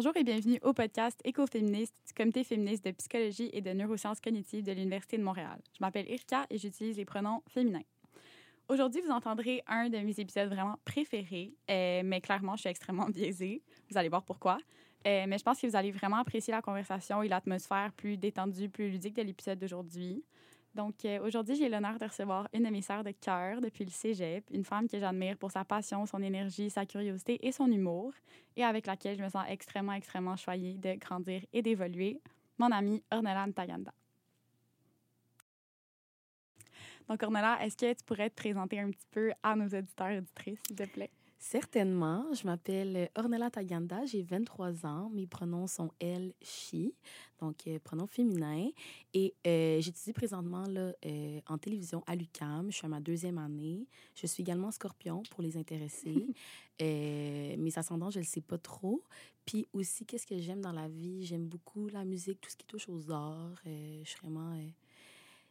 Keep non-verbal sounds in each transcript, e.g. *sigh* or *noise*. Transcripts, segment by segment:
Bonjour et bienvenue au podcast Écoféministe du Comité féministe de psychologie et de neurosciences cognitives de l'Université de Montréal. Je m'appelle Irka et j'utilise les pronoms féminins. Aujourd'hui, vous entendrez un de mes épisodes vraiment préférés, euh, mais clairement, je suis extrêmement *laughs* biaisée. Vous allez voir pourquoi. Euh, mais je pense que vous allez vraiment apprécier la conversation et l'atmosphère plus détendue, plus ludique de l'épisode d'aujourd'hui. Donc, euh, aujourd'hui, j'ai l'honneur de recevoir une de mes sœurs de cœur depuis le cégep, une femme que j'admire pour sa passion, son énergie, sa curiosité et son humour, et avec laquelle je me sens extrêmement, extrêmement choyée de grandir et d'évoluer, mon amie Ornella Ntaganda. Donc, Ornella, est-ce que tu pourrais te présenter un petit peu à nos auditeurs et auditrices, s'il te plaît? Certainement. Je m'appelle Ornella Taganda, j'ai 23 ans. Mes pronoms sont elle, she, donc euh, pronoms féminins. Et euh, j'étudie présentement là, euh, en télévision à l'UCAM. Je suis à ma deuxième année. Je suis également scorpion pour les intéressés. *laughs* mes ascendants, je ne le sais pas trop. Puis aussi, qu'est-ce que j'aime dans la vie? J'aime beaucoup la musique, tout ce qui touche aux arts. je suis vraiment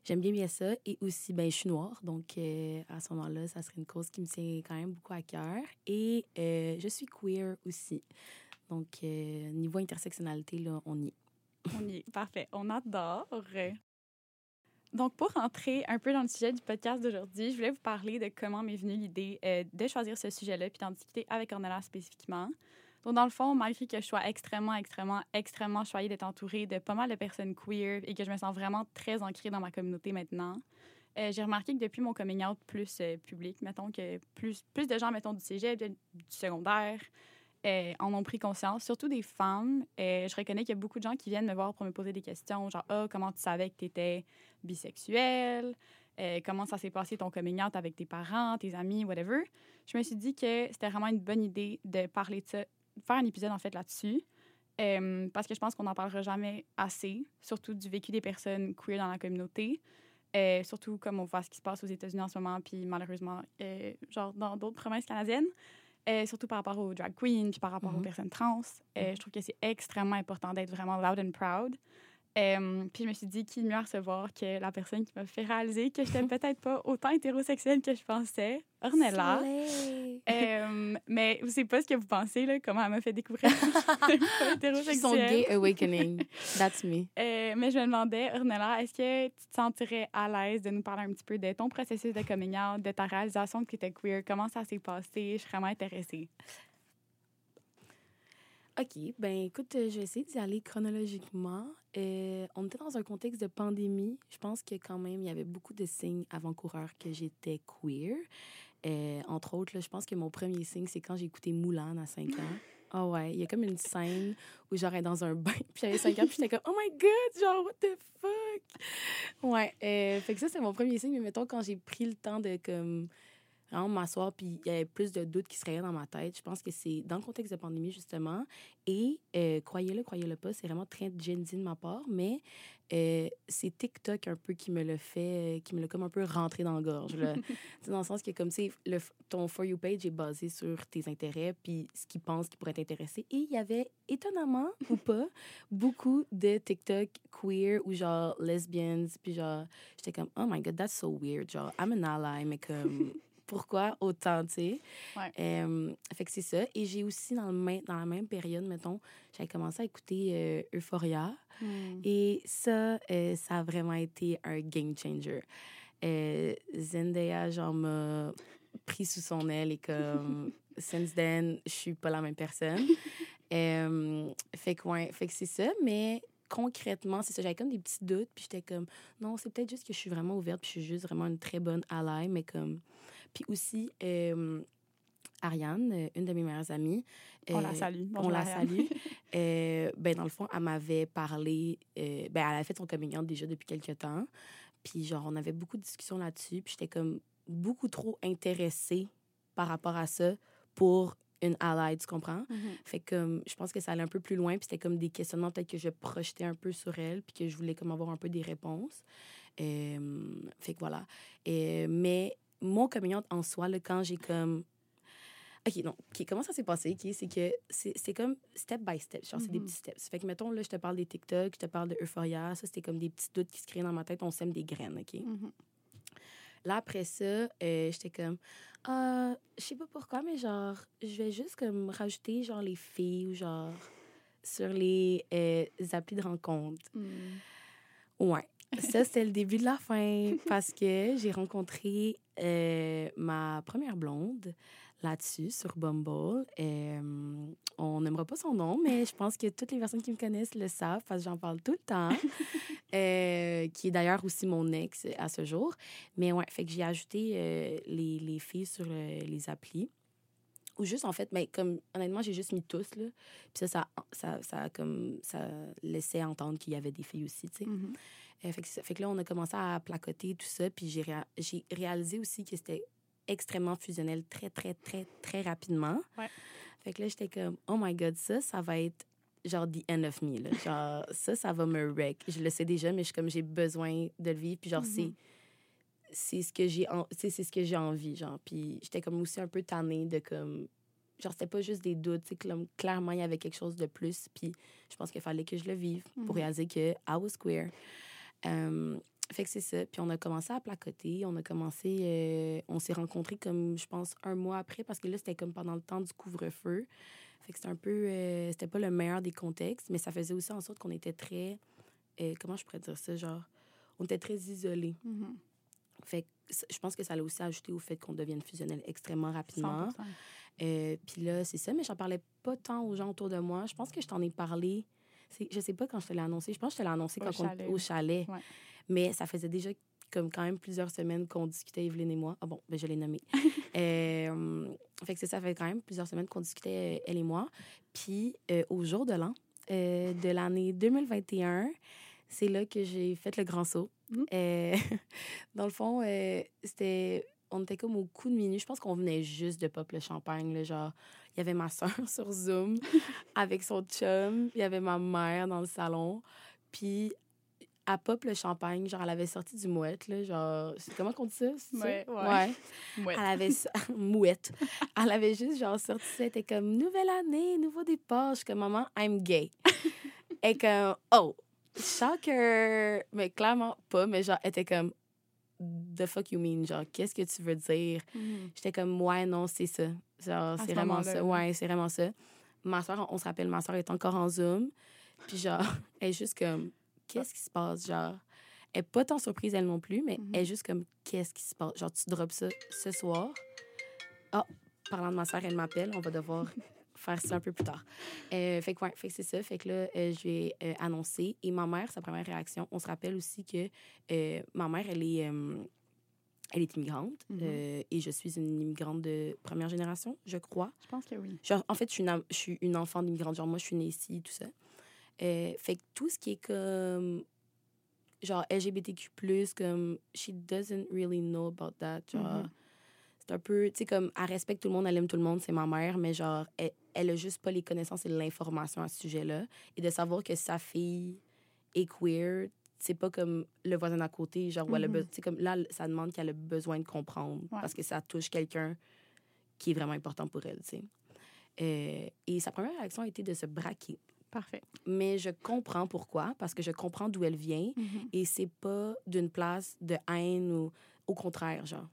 J'aime bien bien ça. Et aussi, ben, je suis noire, donc euh, à ce moment-là, ça serait une cause qui me tient quand même beaucoup à cœur. Et euh, je suis queer aussi. Donc, euh, niveau intersectionnalité, là, on y est. On y est. Parfait. On adore. Donc, pour rentrer un peu dans le sujet du podcast d'aujourd'hui, je voulais vous parler de comment m'est venue l'idée de choisir ce sujet-là puis d'en discuter avec Ornella spécifiquement. Donc, dans le fond, malgré que je sois extrêmement, extrêmement, extrêmement choyée d'être entourée de pas mal de personnes queer et que je me sens vraiment très ancrée dans ma communauté maintenant, euh, j'ai remarqué que depuis mon coming out plus euh, public, mettons que plus, plus de gens, mettons, du cégep, du secondaire, euh, en ont pris conscience, surtout des femmes. je reconnais qu'il y a beaucoup de gens qui viennent me voir pour me poser des questions, genre, ah, comment tu savais que tu étais bisexuelle? comment ça s'est passé ton coming out avec tes parents, tes amis, whatever. Je me suis dit que c'était vraiment une bonne idée de parler de ça faire un épisode en fait là-dessus. Euh, parce que je pense qu'on n'en parlera jamais assez, surtout du vécu des personnes queer dans la communauté. Euh, surtout comme on voit ce qui se passe aux États-Unis en ce moment, puis malheureusement, euh, genre dans d'autres provinces canadiennes. surtout par rapport aux drag queens, puis par rapport aux mm-hmm. personnes trans. Mm-hmm. Je trouve que c'est extrêmement important d'être vraiment loud and proud. puis je me suis dit, qui mieux à recevoir que la personne qui m'a fait réaliser que je n'étais *laughs* peut-être pas autant hétérosexuelle que je pensais, Ornella. Euh, mais vous savez pas ce que vous pensez, là, comment elle m'a fait découvrir. *laughs* Son gay awakening. That's me. Euh, mais je me demandais, Ornella, est-ce que tu te sentirais à l'aise de nous parler un petit peu de ton processus de coming out, de ta réalisation que tu étais queer? Comment ça s'est passé? Je suis vraiment intéressée. OK. Ben écoute, euh, je vais essayer d'y aller chronologiquement. Euh, on était dans un contexte de pandémie. Je pense que quand même, il y avait beaucoup de signes avant-coureurs que j'étais queer. Euh, entre autres, là, je pense que mon premier signe, c'est quand j'ai écouté Moulin à 5 ans. Ah oh ouais, il y a comme une scène où j'aurais dans un bain, *laughs* puis j'avais 5 ans, puis j'étais comme « Oh my God! Genre, what the fuck? » Ouais, fait que ça, c'est mon premier signe. Mais mettons, quand j'ai pris le temps de comme vraiment m'asseoir, puis il y avait plus de doutes qui se réveillent dans ma tête. Je pense que c'est dans le contexte de pandémie, justement. Et euh, croyez-le, croyez-le pas, c'est vraiment très Gen Z de ma part, mais euh, c'est TikTok un peu qui me le fait, qui me l'a comme un peu rentré dans la gorge. *laughs* dans le sens que, comme, tu sais, ton For You page est basé sur tes intérêts, puis ce qu'ils pensent qui pourrait t'intéresser. Et il y avait, étonnamment ou *laughs* pas, beaucoup de TikTok queer ou genre lesbiennes, puis genre, j'étais comme, oh my god, that's so weird. Genre, I'm an ally, mais comme pourquoi autant, tu sais. fait que c'est ça. Et j'ai aussi, dans, le dans la même période, mettons, j'avais commencé à écouter euh, Euphoria. Hmm. Et ça, euh, ça a vraiment été un game changer. Euh, Zendaya, genre, m'a pris sous son aile et comme, *laughs* since then, je suis pas la même personne. *laughs* fait que, ouais, fait que c'est ça. Mais concrètement, c'est ça, j'avais comme des petits doutes, puis j'étais comme, non, c'est peut-être juste que je suis vraiment ouverte, puis je suis juste vraiment une très bonne ally, mais comme, puis aussi, euh, Ariane, euh, une de mes meilleures amies. on la euh, salue. on la salue. *laughs* ben, dans le fond, elle m'avait parlé. ben, elle a fait son coming out déjà depuis quelques temps. Puis, genre, on avait beaucoup de discussions là-dessus. Puis, j'étais comme beaucoup trop intéressée par rapport à ça pour une ally, tu comprends? Mm-hmm. Fait que je pense que ça allait un peu plus loin. Puis, c'était comme des questionnements peut-être que je projetais un peu sur elle. Puis que je voulais comme avoir un peu des réponses. fait que voilà. mais mon coming en soi, là, quand j'ai comme. OK, non. OK, comment ça s'est passé? OK, c'est que c'est comme step by step. Genre, c'est des mm-hmm. petits steps. Fait que, mettons, là, je te parle des TikTok, je te parle de Euphoria. Ça, c'était comme des petits doutes qui se créent dans ma tête. On sème des graines, OK? Mm-hmm. Là, après ça, euh, j'étais comme, ah, je sais pas pourquoi, mais genre, je vais juste comme rajouter, genre, les filles ou genre sur les euh, applis de rencontre. Hmm. Ouais. Ça, c'était le début de la fin *laughs* parce que j'ai rencontré euh, ma première blonde là-dessus, sur Bumble. Euh, on n'aimera pas son nom, mais je pense que toutes les personnes qui me connaissent le savent parce que j'en parle tout le temps. *laughs* Euh, qui est d'ailleurs aussi mon ex à ce jour. Mais ouais, fait que j'ai ajouté les, les filles sur les applis. Ou juste, en fait, mais comme, honnêtement, j'ai juste mis tous, là. Puis ça, ça, ça, ça, comme, ça laissait entendre qu'il y avait des filles aussi, tu sais. Mhm. Euh, fait, que, c'est ça. fait que là, on a commencé à placoter tout ça. Puis j'ai, réa- j'ai réalisé aussi que c'était extrêmement fusionnel très, très, très, très rapidement. Ouais. Fait que là, j'étais comme, oh my God, ça, ça va être genre the end of me. Là. *laughs* Genre, ça, ça va me wreck. Je le sais déjà, mais je suis comme, j'ai besoin de le vivre. Puis genre, c'est Mhm. c'est ce que j'ai en- c'est ce que j'ai envie genre puis j'étais comme aussi un peu tannée de comme genre c'était pas juste des doutes sais comme clairement il y avait quelque chose de plus puis je pense qu'il fallait que je le vive pour Mhm. réaliser que I was queer Euh, fait que c'est ça puis on a commencé à placoter on a commencé euh, on s'est rencontrés comme je pense un mois après parce que là c'était comme pendant le temps du couvre-feu fait que c'était un peu euh, c'était pas le meilleur des contextes mais ça faisait aussi en sorte qu'on était très euh, comment je pourrais dire ça genre on était très isolés Mhm. fait que je pense que ça l'a aussi ajouté au fait qu'on devienne fusionnel extrêmement rapidement. 100%. Euh, Puis là, c'est ça, mais j'en parlais pas tant aux gens autour de moi. Je pense que je t'en ai parlé. Je sais pas quand je te l'ai annoncé. Je pense que je te l'ai annoncé Au quand on- chalet. au chalet. Ouais. Mais ça faisait déjà comme quand même plusieurs semaines qu'on discutait, Evelyne et moi. Ah bon, ben je l'ai nommé. *laughs* Euh, fait que c'est ça, fait quand même plusieurs semaines qu'on discutait, euh, elle et moi. Puis euh, au jour de l'an, euh, de l'année 2021, c'est là que j'ai fait le grand saut. Mhm. Euh, *laughs* dans le fond, c'était. On était comme au coup de minuit. Je pense qu'on venait juste de pop le champagne. Là, genre, il y avait ma soeur *laughs* sur Zoom *laughs* avec son chum. Il y avait ma mère dans le salon. Puis, à pop le champagne, genre, elle avait sorti du mouette. Là, genre, c'est- comment on dit ça? Ouais, ouais. *laughs* Elle avait mouette. Elle avait juste genre sorti ça, elle était comme nouvelle année, nouveau départ. Je suis comme maman, I'm gay. Et comme oh, shocker, mais clairement pas, mais genre elle était comme the fuck you mean, genre qu'est-ce que tu veux dire? Mhm. J'étais comme ouais non c'est ça, genre c'est ce vraiment ça, ouais. C'est vraiment ça. Ma soeur, on se rappelle, ma soeur est encore en zoom, puis genre *laughs* elle est juste comme qu'est-ce qui se passe, genre elle est pas tant surprise elle non plus, mais elle est juste comme qu'est-ce qui se passe, genre tu drops ça ce soir. Ah, parlant de ma soeur, elle m'appelle, on va devoir *laughs* faire ça un peu plus tard. Euh, fait que ouais, fait que c'est ça, fait que là euh, je vais euh, annoncer et ma mère sa première réaction, on se rappelle aussi que ma mère elle est elle est immigrante Mhm. et je suis une immigrante de première génération, je crois. Je pense que oui. Genre, en fait, je suis une, am- je suis une enfant d'immigrante. Genre, moi, je suis née ici, tout ça. Fait que tout ce qui est comme. Genre, LGBTQ, comme. She doesn't really know about that. Genre, Mhm. c'est un peu. Tu sais, comme, elle respecte tout le monde, elle aime tout le monde, c'est ma mère, mais genre, elle, elle a juste pas les connaissances et l'information à ce sujet-là. Et de savoir que sa fille est queer, c'est pas comme le voisin d'à côté, genre, où elle a Mhm. sais, comme là, ça demande qu'elle a besoin de comprendre Ouais. parce que ça touche quelqu'un qui est vraiment important pour elle, tu sais. Euh, et sa première réaction a été de se braquer. Parfait. Mais je comprends pourquoi, parce que je comprends d'où elle vient Mhm. et c'est pas d'une place de haine ou au contraire, genre.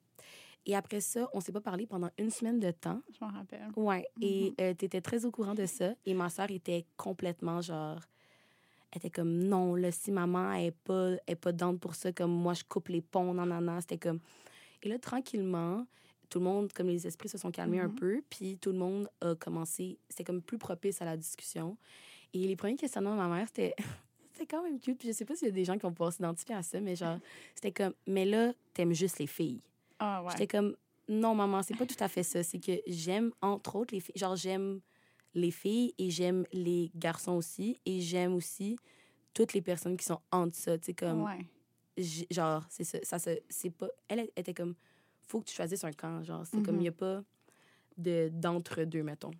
Et après ça, on s'est pas parlé pendant une semaine de temps. Je m'en rappelle. Ouais. Et Mhm. euh, t'étais très au courant de ça. Et ma soeur était complètement genre. Elle était comme non, là, si maman est pas, est pas down pour ça, comme moi, je coupe les ponts, non, non, non. C'était comme. Et là, tranquillement, tout le monde, comme les esprits se sont calmés un Mhm. peu, puis tout le monde a commencé. C'était comme plus propice à la discussion. Et les premiers questionnements de ma mère, c'était. *laughs* C'était quand même cute. Puis je sais pas s'il y a des gens qui vont pouvoir s'identifier à ça, mais genre, c'était comme, mais là, t'aimes juste les filles. Ah ouais. J'étais comme, non, maman, c'est pas tout à fait ça. C'est que j'aime, entre autres, les filles. Genre, j'aime les filles et j'aime les garçons aussi. Et j'aime aussi toutes les personnes qui sont entre ça. Tu sais, comme, Ouais. genre, c'est ça. ça c'est pas. Elle était comme, faut que tu choisisses un camp. Genre, c'est comme, il y a pas de, d'entre-deux, mettons.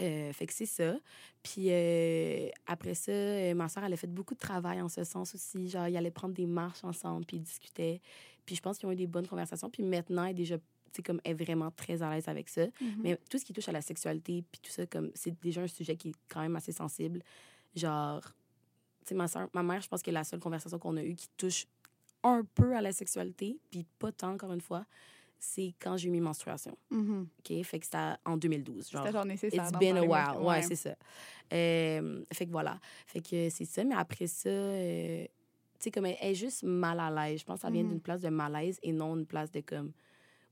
Euh, fait que c'est ça. Puis euh, après ça, euh, ma soeur, elle a fait beaucoup de travail en ce sens aussi. Genre, ils allaient prendre des marches ensemble, puis ils discutaient. Puis je pense qu'ils ont eu des bonnes conversations. Puis maintenant, elle est déjà, tu sais, comme, elle est vraiment très à l'aise avec ça. Mhm. Mais tout ce qui touche à la sexualité, puis tout ça, comme, c'est déjà un sujet qui est quand même assez sensible. Genre, tu sais, ma soeur, ma mère, je pense que la seule conversation qu'on a eue qui touche un peu à la sexualité, puis pas tant, encore une fois, c'est quand j'ai eu mes menstruations. Mhm. OK? Fait que c'était en 2012. Genre, genre nécessaire. It's been a while. Ouais, c'est ça. Euh, fait que voilà. Fait que c'est ça. Mais après ça, euh, tu sais, comme elle est juste mal à l'aise. Je pense que ça vient Mhm. d'une place de malaise et non une place de comme.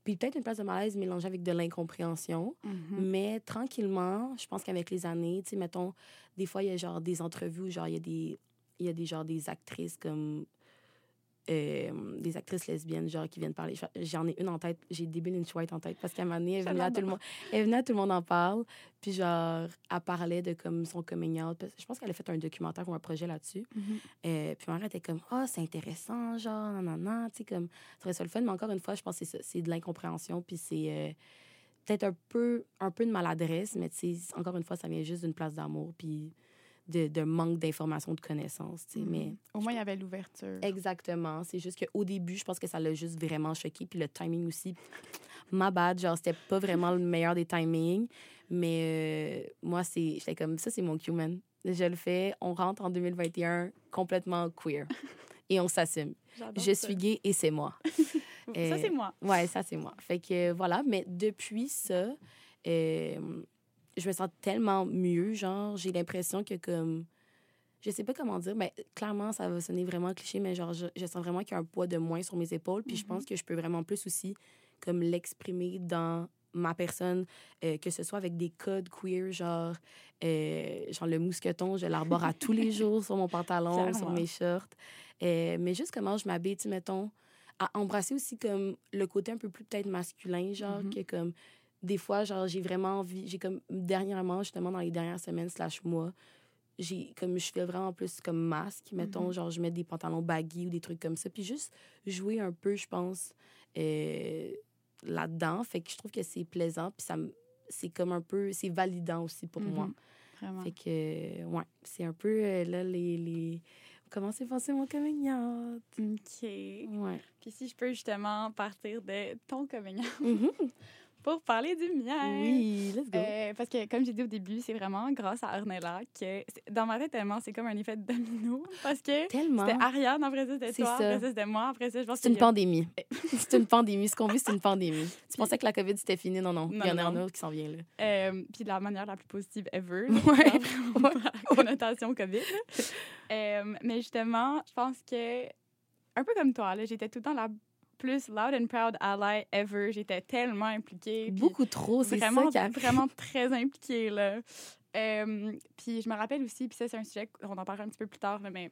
Puis peut-être une place de malaise mélangée avec de l'incompréhension. Mhm. Mais tranquillement, je pense qu'avec les années, tu sais, mettons, des fois, il y a genre des entrevues où genre, il y a des. Il y a des genre des actrices comme. Euh, des actrices lesbiennes, genre, qui viennent parler. J'en ai une en tête. J'ai Debbie Lynch White en tête parce qu'à un moment donné, elle venait à tout le monde. Elle venait à tout le monde en parle. Puis genre, elle parlait de comme son coming out. Je pense qu'elle a fait un documentaire ou un projet là-dessus. Mhm. Euh, puis ma mère était comme, ah, c'est intéressant, genre, non, non, non, tu sais, comme, ça serait ça le fun. Mais encore une fois, je pense que c'est de l'incompréhension, puis c'est euh, peut-être un peu, un peu de maladresse, mais tu sais, encore une fois, ça vient juste d'une place d'amour, puis de, de manque d'information, de connaissances, tu sais. Mais. Au moins, il y avait l'ouverture. exactement, c'est juste qu'au début, je pense que ça l'a juste vraiment choqué, puis le timing aussi, ma bad, genre, c'était pas vraiment le meilleur des timings, mais euh, moi, c'est, j'étais comme, ça, c'est mon cue, man. Je le fais, on rentre en 2021 complètement queer. *laughs* Et on s'assume. Je ça. suis gay et c'est moi. *laughs* Ça, euh, c'est moi. Ouais, ça, c'est moi. Fait que euh, voilà, mais depuis ça, euh, je me sens tellement mieux. Genre, j'ai l'impression que comme. Je sais pas comment dire, mais clairement, ça va sonner vraiment cliché, mais genre, je, je sens vraiment qu'il y a un poids de moins sur mes épaules. Puis je Mhm. pense que je peux vraiment plus aussi, comme, l'exprimer dans ma personne, euh, que ce soit avec des codes queer, genre, euh, genre le mousqueton, je l'arbore à tous les *laughs* jours sur mon pantalon, sur mes shorts. Euh, mais juste comment je m'habille, tu mettons, à embrasser aussi comme le côté un peu plus peut-être masculin, genre, Mhm. que comme des fois, genre, j'ai vraiment envie, j'ai comme dernièrement, justement, dans les dernières semaines slash mois, j'ai comme je fais vraiment plus comme masque, mettons, Mhm. genre, je mets des pantalons baggy ou des trucs comme ça, puis juste jouer un peu, je pense, euh, là-dedans. Fait que je trouve que c'est plaisant, puis ça c'est comme un peu, c'est validant aussi pour moi. Mhm. Vraiment. Fait que, ouais, c'est un peu, euh, là, les... les... Comment s'est passé mon coming out? OK. Ouais. Puis si je peux justement partir de ton coming out Mhm. Pour parler du mien. Oui, let's go. Euh, parce que, comme j'ai dit au début, c'est vraiment grâce à Ornella que, dans ma tête, tellement, c'est comme un effet de domino. *laughs* Parce que Tellement. c'était Ariane, après ça, c'était C'est toi, ça. après ça, c'était moi, après ça, je pense C'est une a- pandémie. *laughs* c'est une pandémie. Ce qu'on vit, c'est une pandémie. Tu pensais que la COVID, c'était fini? Non, non. Non, Il y en a un autre qui s'en vient, là. Euh, puis de la manière la plus positive ever. *laughs* Ouais. Connotation COVID. Euh, mais justement, je pense que, un peu comme toi, là, j'étais tout le temps la plus loud and proud ally ever. J'étais tellement impliquée. Beaucoup trop, c'est ça vraiment, qui a... vraiment très impliquée, là. Euh, puis je me rappelle aussi, puis ça, c'est un sujet qu'on en parlera un petit peu plus tard, là, mais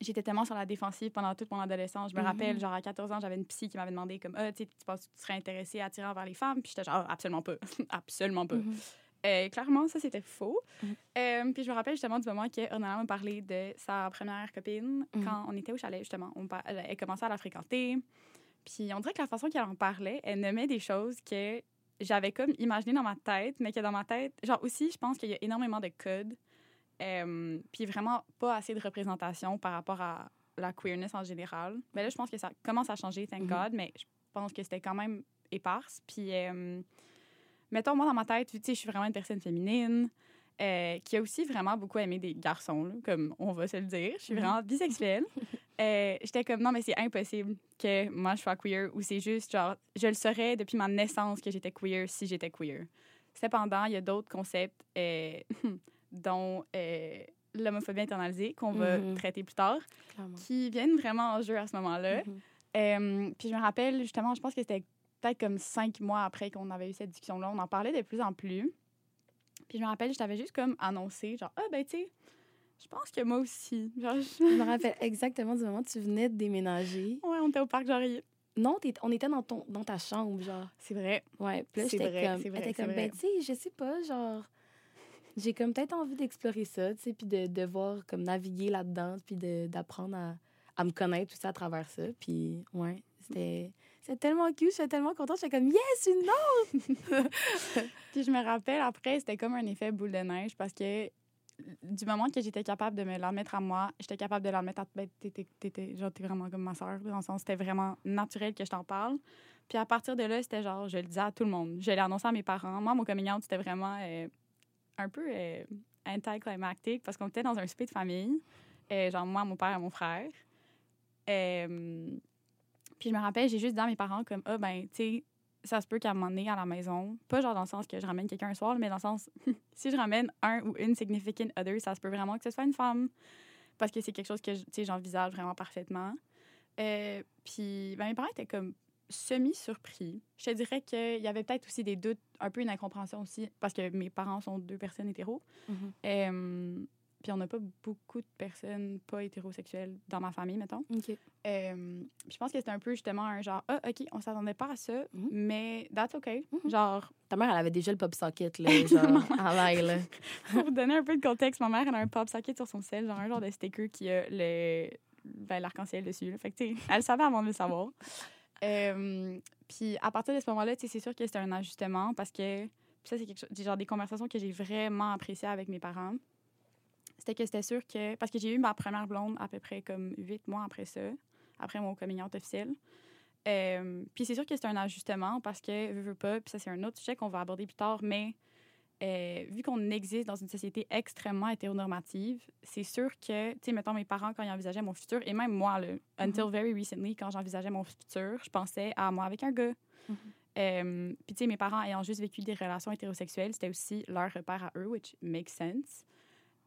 j'étais tellement sur la défensive pendant toute mon adolescence. Je me Mhm. rappelle, genre, à 14 ans, j'avais une psy qui m'avait demandé, comme, ah, tu penses que tu serais intéressée à attirer envers les femmes? Puis j'étais genre, Ah, absolument pas. *laughs* absolument pas. Mhm. Euh, clairement, ça, c'était faux. Mhm. Euh, puis je me rappelle justement du moment que Ornella m'a parlé de sa première copine Mhm. quand on était au chalet, justement. On elle, commençait à la fréquenter. Puis on dirait que la façon qu'elle en parlait, elle nommait des choses que j'avais comme imaginées dans ma tête, mais que dans ma tête, genre aussi, je pense qu'il y a énormément de codes. euh, puis vraiment pas assez de représentation par rapport à la queerness en général. Mais là, je pense que ça commence à changer, thank Mhm. God, mais je pense que c'était quand même éparse. Puis, euh, mettons, moi, dans ma tête, tu sais, je suis vraiment une personne féminine euh, qui a aussi vraiment beaucoup aimé des garçons, là, comme on va se le dire. Je suis Mhm. vraiment bisexuelle. *laughs* Euh, J'étais comme, non, mais c'est impossible que moi, je sois queer, ou c'est juste, genre, je le saurais depuis ma naissance que j'étais queer si j'étais queer. Cependant, il y a d'autres concepts, euh, *laughs* dont euh, l'homophobie internalisée, qu'on va Mhm. traiter plus tard, Clairement. qui viennent vraiment en jeu à ce moment-là. Mhm. Puis je me rappelle, justement, je pense que c'était peut-être comme cinq mois après qu'on avait eu cette discussion-là, on en parlait de plus en plus. Puis je me rappelle, je t'avais juste comme annoncé, genre, ah, ben, tu sais, je pense que moi aussi. Genre, je- Je me rappelle exactement du moment où tu venais de déménager. ouais, on était au parc Jarry. Non, t'es- on était dans, ton, dans ta chambre, genre. C'est vrai. Ouais, puis là, j'étais comme, c'est vrai, comme ben, tu sais, je sais pas, genre, j'ai comme peut-être envie d'explorer ça, tu sais, puis de, de voir, comme, naviguer là-dedans, puis d'apprendre à, à me connaître aussi à travers ça. Puis, ouais, c'était c'était tellement cute, j'étais tellement contente, j'étais comme, yes, une autre! *laughs* Puis je me rappelle, après, c'était comme un effet boule de neige parce que du moment que j'étais capable de me la mettre à moi, j'étais capable de la mettre à... Ben, t'étais, t'étais- genre, t'es vraiment comme ma soeur, dans le sens, c'était vraiment naturel que je t'en parle. Puis à partir de là, c'était genre, je le disais à tout le monde. Je l'ai annoncé à mes parents. Moi, mon coming out, c'était vraiment euh, un peu euh, anticlimactique parce qu'on était dans un souper de famille. Euh, genre, moi, mon père et mon frère. Puis je me rappelle, j'ai juste dit à mes parents comme, ah, ben, tu sais, ça se peut qu'à un moment donné, à la maison, pas genre dans le sens que je ramène quelqu'un un soir, mais dans le sens, *laughs* si je ramène un ou une significant other, ça se peut vraiment que ce soit une femme. Parce que c'est quelque chose que, tu sais, j'envisage vraiment parfaitement. Euh, puis, ben, mes parents étaient comme semi-surpris. Je te dirais qu'il y avait peut-être aussi des doutes, un peu une incompréhension aussi, parce que mes parents sont deux personnes hétéros. Mhm. Euh, puis on n'a pas beaucoup de personnes pas hétérosexuelles dans ma famille, mettons. OK. Euh, je pense que c'était un peu justement un genre, ah, OK, on s'attendait pas à ça, Mhm. mais that's OK. Mhm. Genre, Ta mère, elle avait déjà le pop socket, là, genre, *laughs* en l'air, là. *laughs* pour vous donner un peu de contexte, ma mère, elle a un pop socket sur son sel, genre un genre de sticker qui a le ben, l'arc-en-ciel dessus. Là. Fait que, tu sais, elle savait avant de le savoir. *laughs* Euh, puis à partir de ce moment-là, tu sais, c'est sûr que c'était un ajustement parce que ça, c'est quelque chose, genre des conversations que j'ai vraiment appréciées avec mes parents. C'était que c'était sûr que, parce que j'ai eu ma première blonde à peu près comme huit mois après ça, après mon coming out officiel. Euh, puis c'est sûr que c'est un ajustement parce que, veux, veux pas, puis ça, c'est un autre sujet qu'on va aborder plus tard, mais euh, vu qu'on existe dans une société extrêmement hétéronormative, c'est sûr que, tu sais, mettons mes parents quand ils envisageaient mon futur, et même moi, là, until very recently, quand j'envisageais mon futur, je pensais à moi avec un gars. Mhm. Euh, Puis, tu sais, mes parents ayant juste vécu des relations hétérosexuelles, c'était aussi leur repère à eux, which makes sense.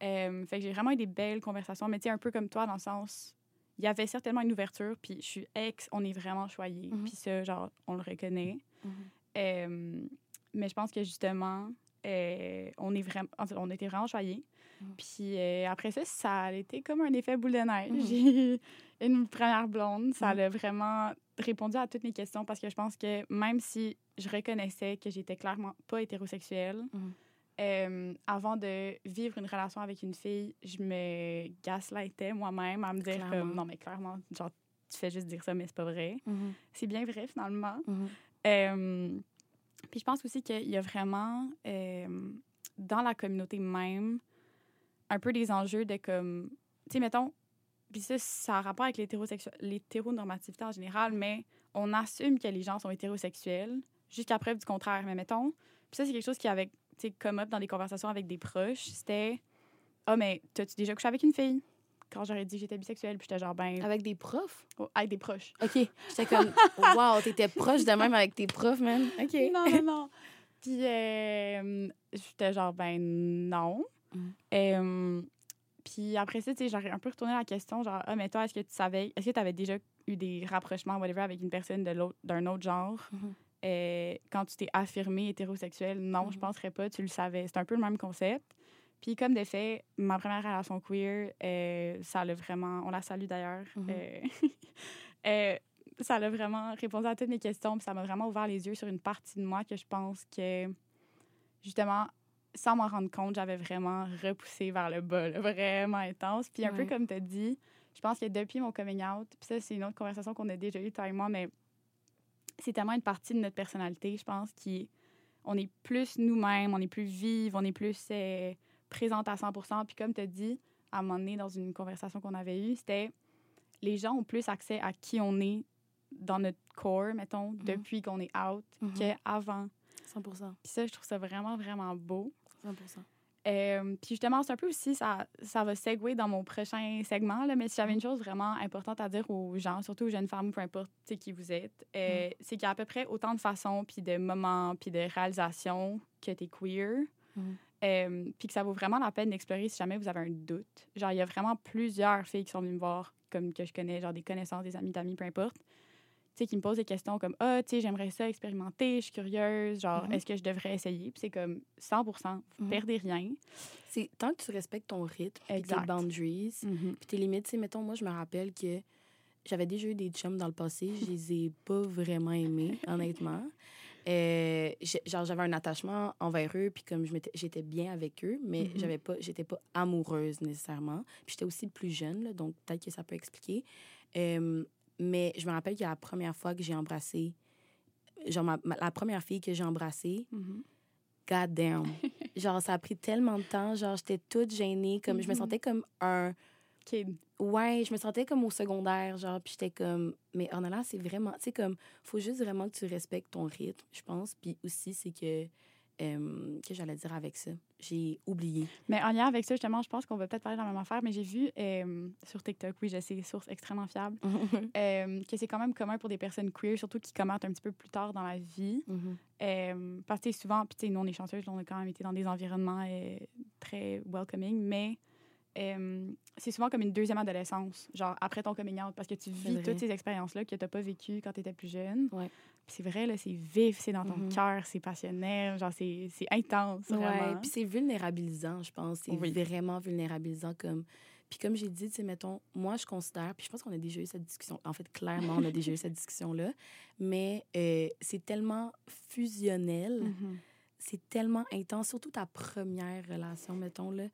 Euh, fait que j'ai vraiment eu des belles conversations, mais tu sais, un peu comme toi, dans le sens, il y avait certainement une ouverture, puis je suis ex, on est vraiment choyés, Mhm. puis ça, genre, on le reconnaît. Mhm. Euh, mais je pense que justement, euh, on, est vraiment, en fait, on était vraiment choyés. Mhm. Puis euh, après ça, ça a été comme un effet boule de neige. Mhm. J'ai une première blonde. Ça a vraiment répondu à toutes mes questions parce que je pense que même si je reconnaissais que j'étais clairement pas hétérosexuelle. Euh, avant de vivre une relation avec une fille, je me gaslightais moi-même à me dire comme non, mais clairement, genre, tu fais juste dire ça, mais c'est pas vrai. Mhm. C'est bien vrai finalement. Mhm. Euh, puis je pense aussi qu'il y a vraiment, euh, dans la communauté même, un peu des enjeux de comme, tu sais, mettons, puis ça, ça a rapport avec l'hétéronormativité en général, mais on assume que les gens sont hétérosexuels jusqu'à preuve du contraire. Mais mettons, puis ça, c'est quelque chose qui sais, come up dans des conversations avec des proches, c'était, ah, mais t'as-tu déjà couché avec une fille? Quand j'aurais dit que j'étais bisexuelle, puis j'étais genre, ben, Avec des profs? oh, avec des proches. OK. J'étais comme, *laughs* wow, t'étais proche de même avec tes profs, man. OK. Non, non, non. *laughs* Puis, euh, j'étais genre, ben non. Mm. Euh, puis après ça, tu sais, j'aurais un peu retourné la question, genre, ah, mais toi, est-ce que tu savais, est-ce que tu avais déjà eu des rapprochements, whatever, avec une personne de l'autre, d'un autre genre? Mhm. Euh, quand tu t'es affirmé hétérosexuel? Non, je Mhm. penserais pas, tu le savais. C'est un peu le même concept. Puis comme de fait, ma première relation queer, euh, ça l'a vraiment, on la salue d'ailleurs, *laughs* euh, ça l'a vraiment répondu à toutes mes questions, puis ça m'a vraiment ouvert les yeux sur une partie de moi que je pense que, justement, sans m'en rendre compte, j'avais vraiment repoussé vers le bas, là, vraiment intense. Puis un peu comme tu as dit, je pense que depuis mon coming out, puis ça, c'est une autre conversation qu'on a déjà eue, toi et moi, mais c'est tellement une partie de notre personnalité, je pense, qui on est plus nous-mêmes, on est plus vive, on est plus euh, présente à 100 Puis comme tu as dit, à un moment donné, dans une conversation qu'on avait eue, c'était les gens ont plus accès à qui on est dans notre corps, mettons, depuis qu'on est out, Mhm. qu'avant. 100% Puis ça, je trouve ça vraiment, vraiment beau. 100 Euh, puis justement, c'est un peu aussi, ça, ça va segway dans mon prochain segment, là, mais si j'avais une chose vraiment importante à dire aux gens, surtout aux jeunes femmes, peu importe qui vous êtes, euh, c'est qu'il y a à peu près autant de façons, puis de moments, puis de réalisations que t'es queer. Mhm. Euh, puis que ça vaut vraiment la peine d'explorer si jamais vous avez un doute. Genre, il y a vraiment plusieurs filles qui sont venues me voir, comme que je connais, genre des connaissances, des amis d'amis, peu importe, sais, qui me posent des questions comme Ah, tu sais, j'aimerais ça expérimenter, je suis curieuse, genre, Mhm. est-ce que je devrais essayer? Puis c'est comme 100 vous Mhm. perdez rien. C'est tant que tu respectes ton rythme, puis tes boundaries, puis tes limites. Tu sais, mettons, moi, je me rappelle que j'avais déjà eu des chums dans le passé. Je les ai *laughs* pas vraiment aimés, honnêtement. Euh, genre, j'avais un attachement envers eux, puis comme j'étais bien avec eux, mais Mhm. j'avais pas, j'étais pas amoureuse nécessairement. Puis j'étais aussi plus jeune, là, donc peut-être que ça peut expliquer. Euh, mais je me rappelle que la première fois que j'ai embrassé, genre ma- ma- la première fille que j'ai embrassée, Mhm. God damn. *laughs* genre, ça a pris tellement de temps. Genre, j'étais toute gênée. Comme, Je me Mhm. sentais comme un. Kid. Ouais, je me sentais comme au secondaire. Genre, puis j'étais comme. Mais Ornella, c'est vraiment. Tu sais, comme. Faut juste vraiment que tu respectes ton rythme, je pense. Puis aussi, c'est que. Euh, que j'allais dire avec ça? J'ai oublié. Mais en lien avec ça, justement, je pense qu'on va peut-être parler de la même affaire, mais j'ai vu euh, sur TikTok, oui, je sais, source extrêmement fiable, *laughs* euh, que c'est quand même commun pour des personnes queer, surtout qui commentent un petit peu plus tard dans la vie. Mhm. Parce que souvent, puis tu sais, nous, on est chanceuses, on a quand même été dans des environnements très welcoming, mais c'est souvent comme une deuxième adolescence, genre après ton coming out, parce que tu vis toutes ces expériences-là que tu n'as pas vécues quand tu étais plus jeune. Ouais. C'est vrai, là, c'est vif, c'est dans ton Mhm. cœur, c'est passionnel, genre c'est c'est intense, Ouais, vraiment. puis c'est vulnérabilisant, je pense. C'est Oui. vraiment vulnérabilisant comme. Puis comme j'ai dit, tu sais, mettons, moi, je considère, puis je pense qu'on a déjà eu cette discussion. En fait, clairement, on a déjà eu cette discussion-là. Mais euh, c'est tellement fusionnel, Mhm. c'est tellement intense, surtout ta première relation, mettons, là.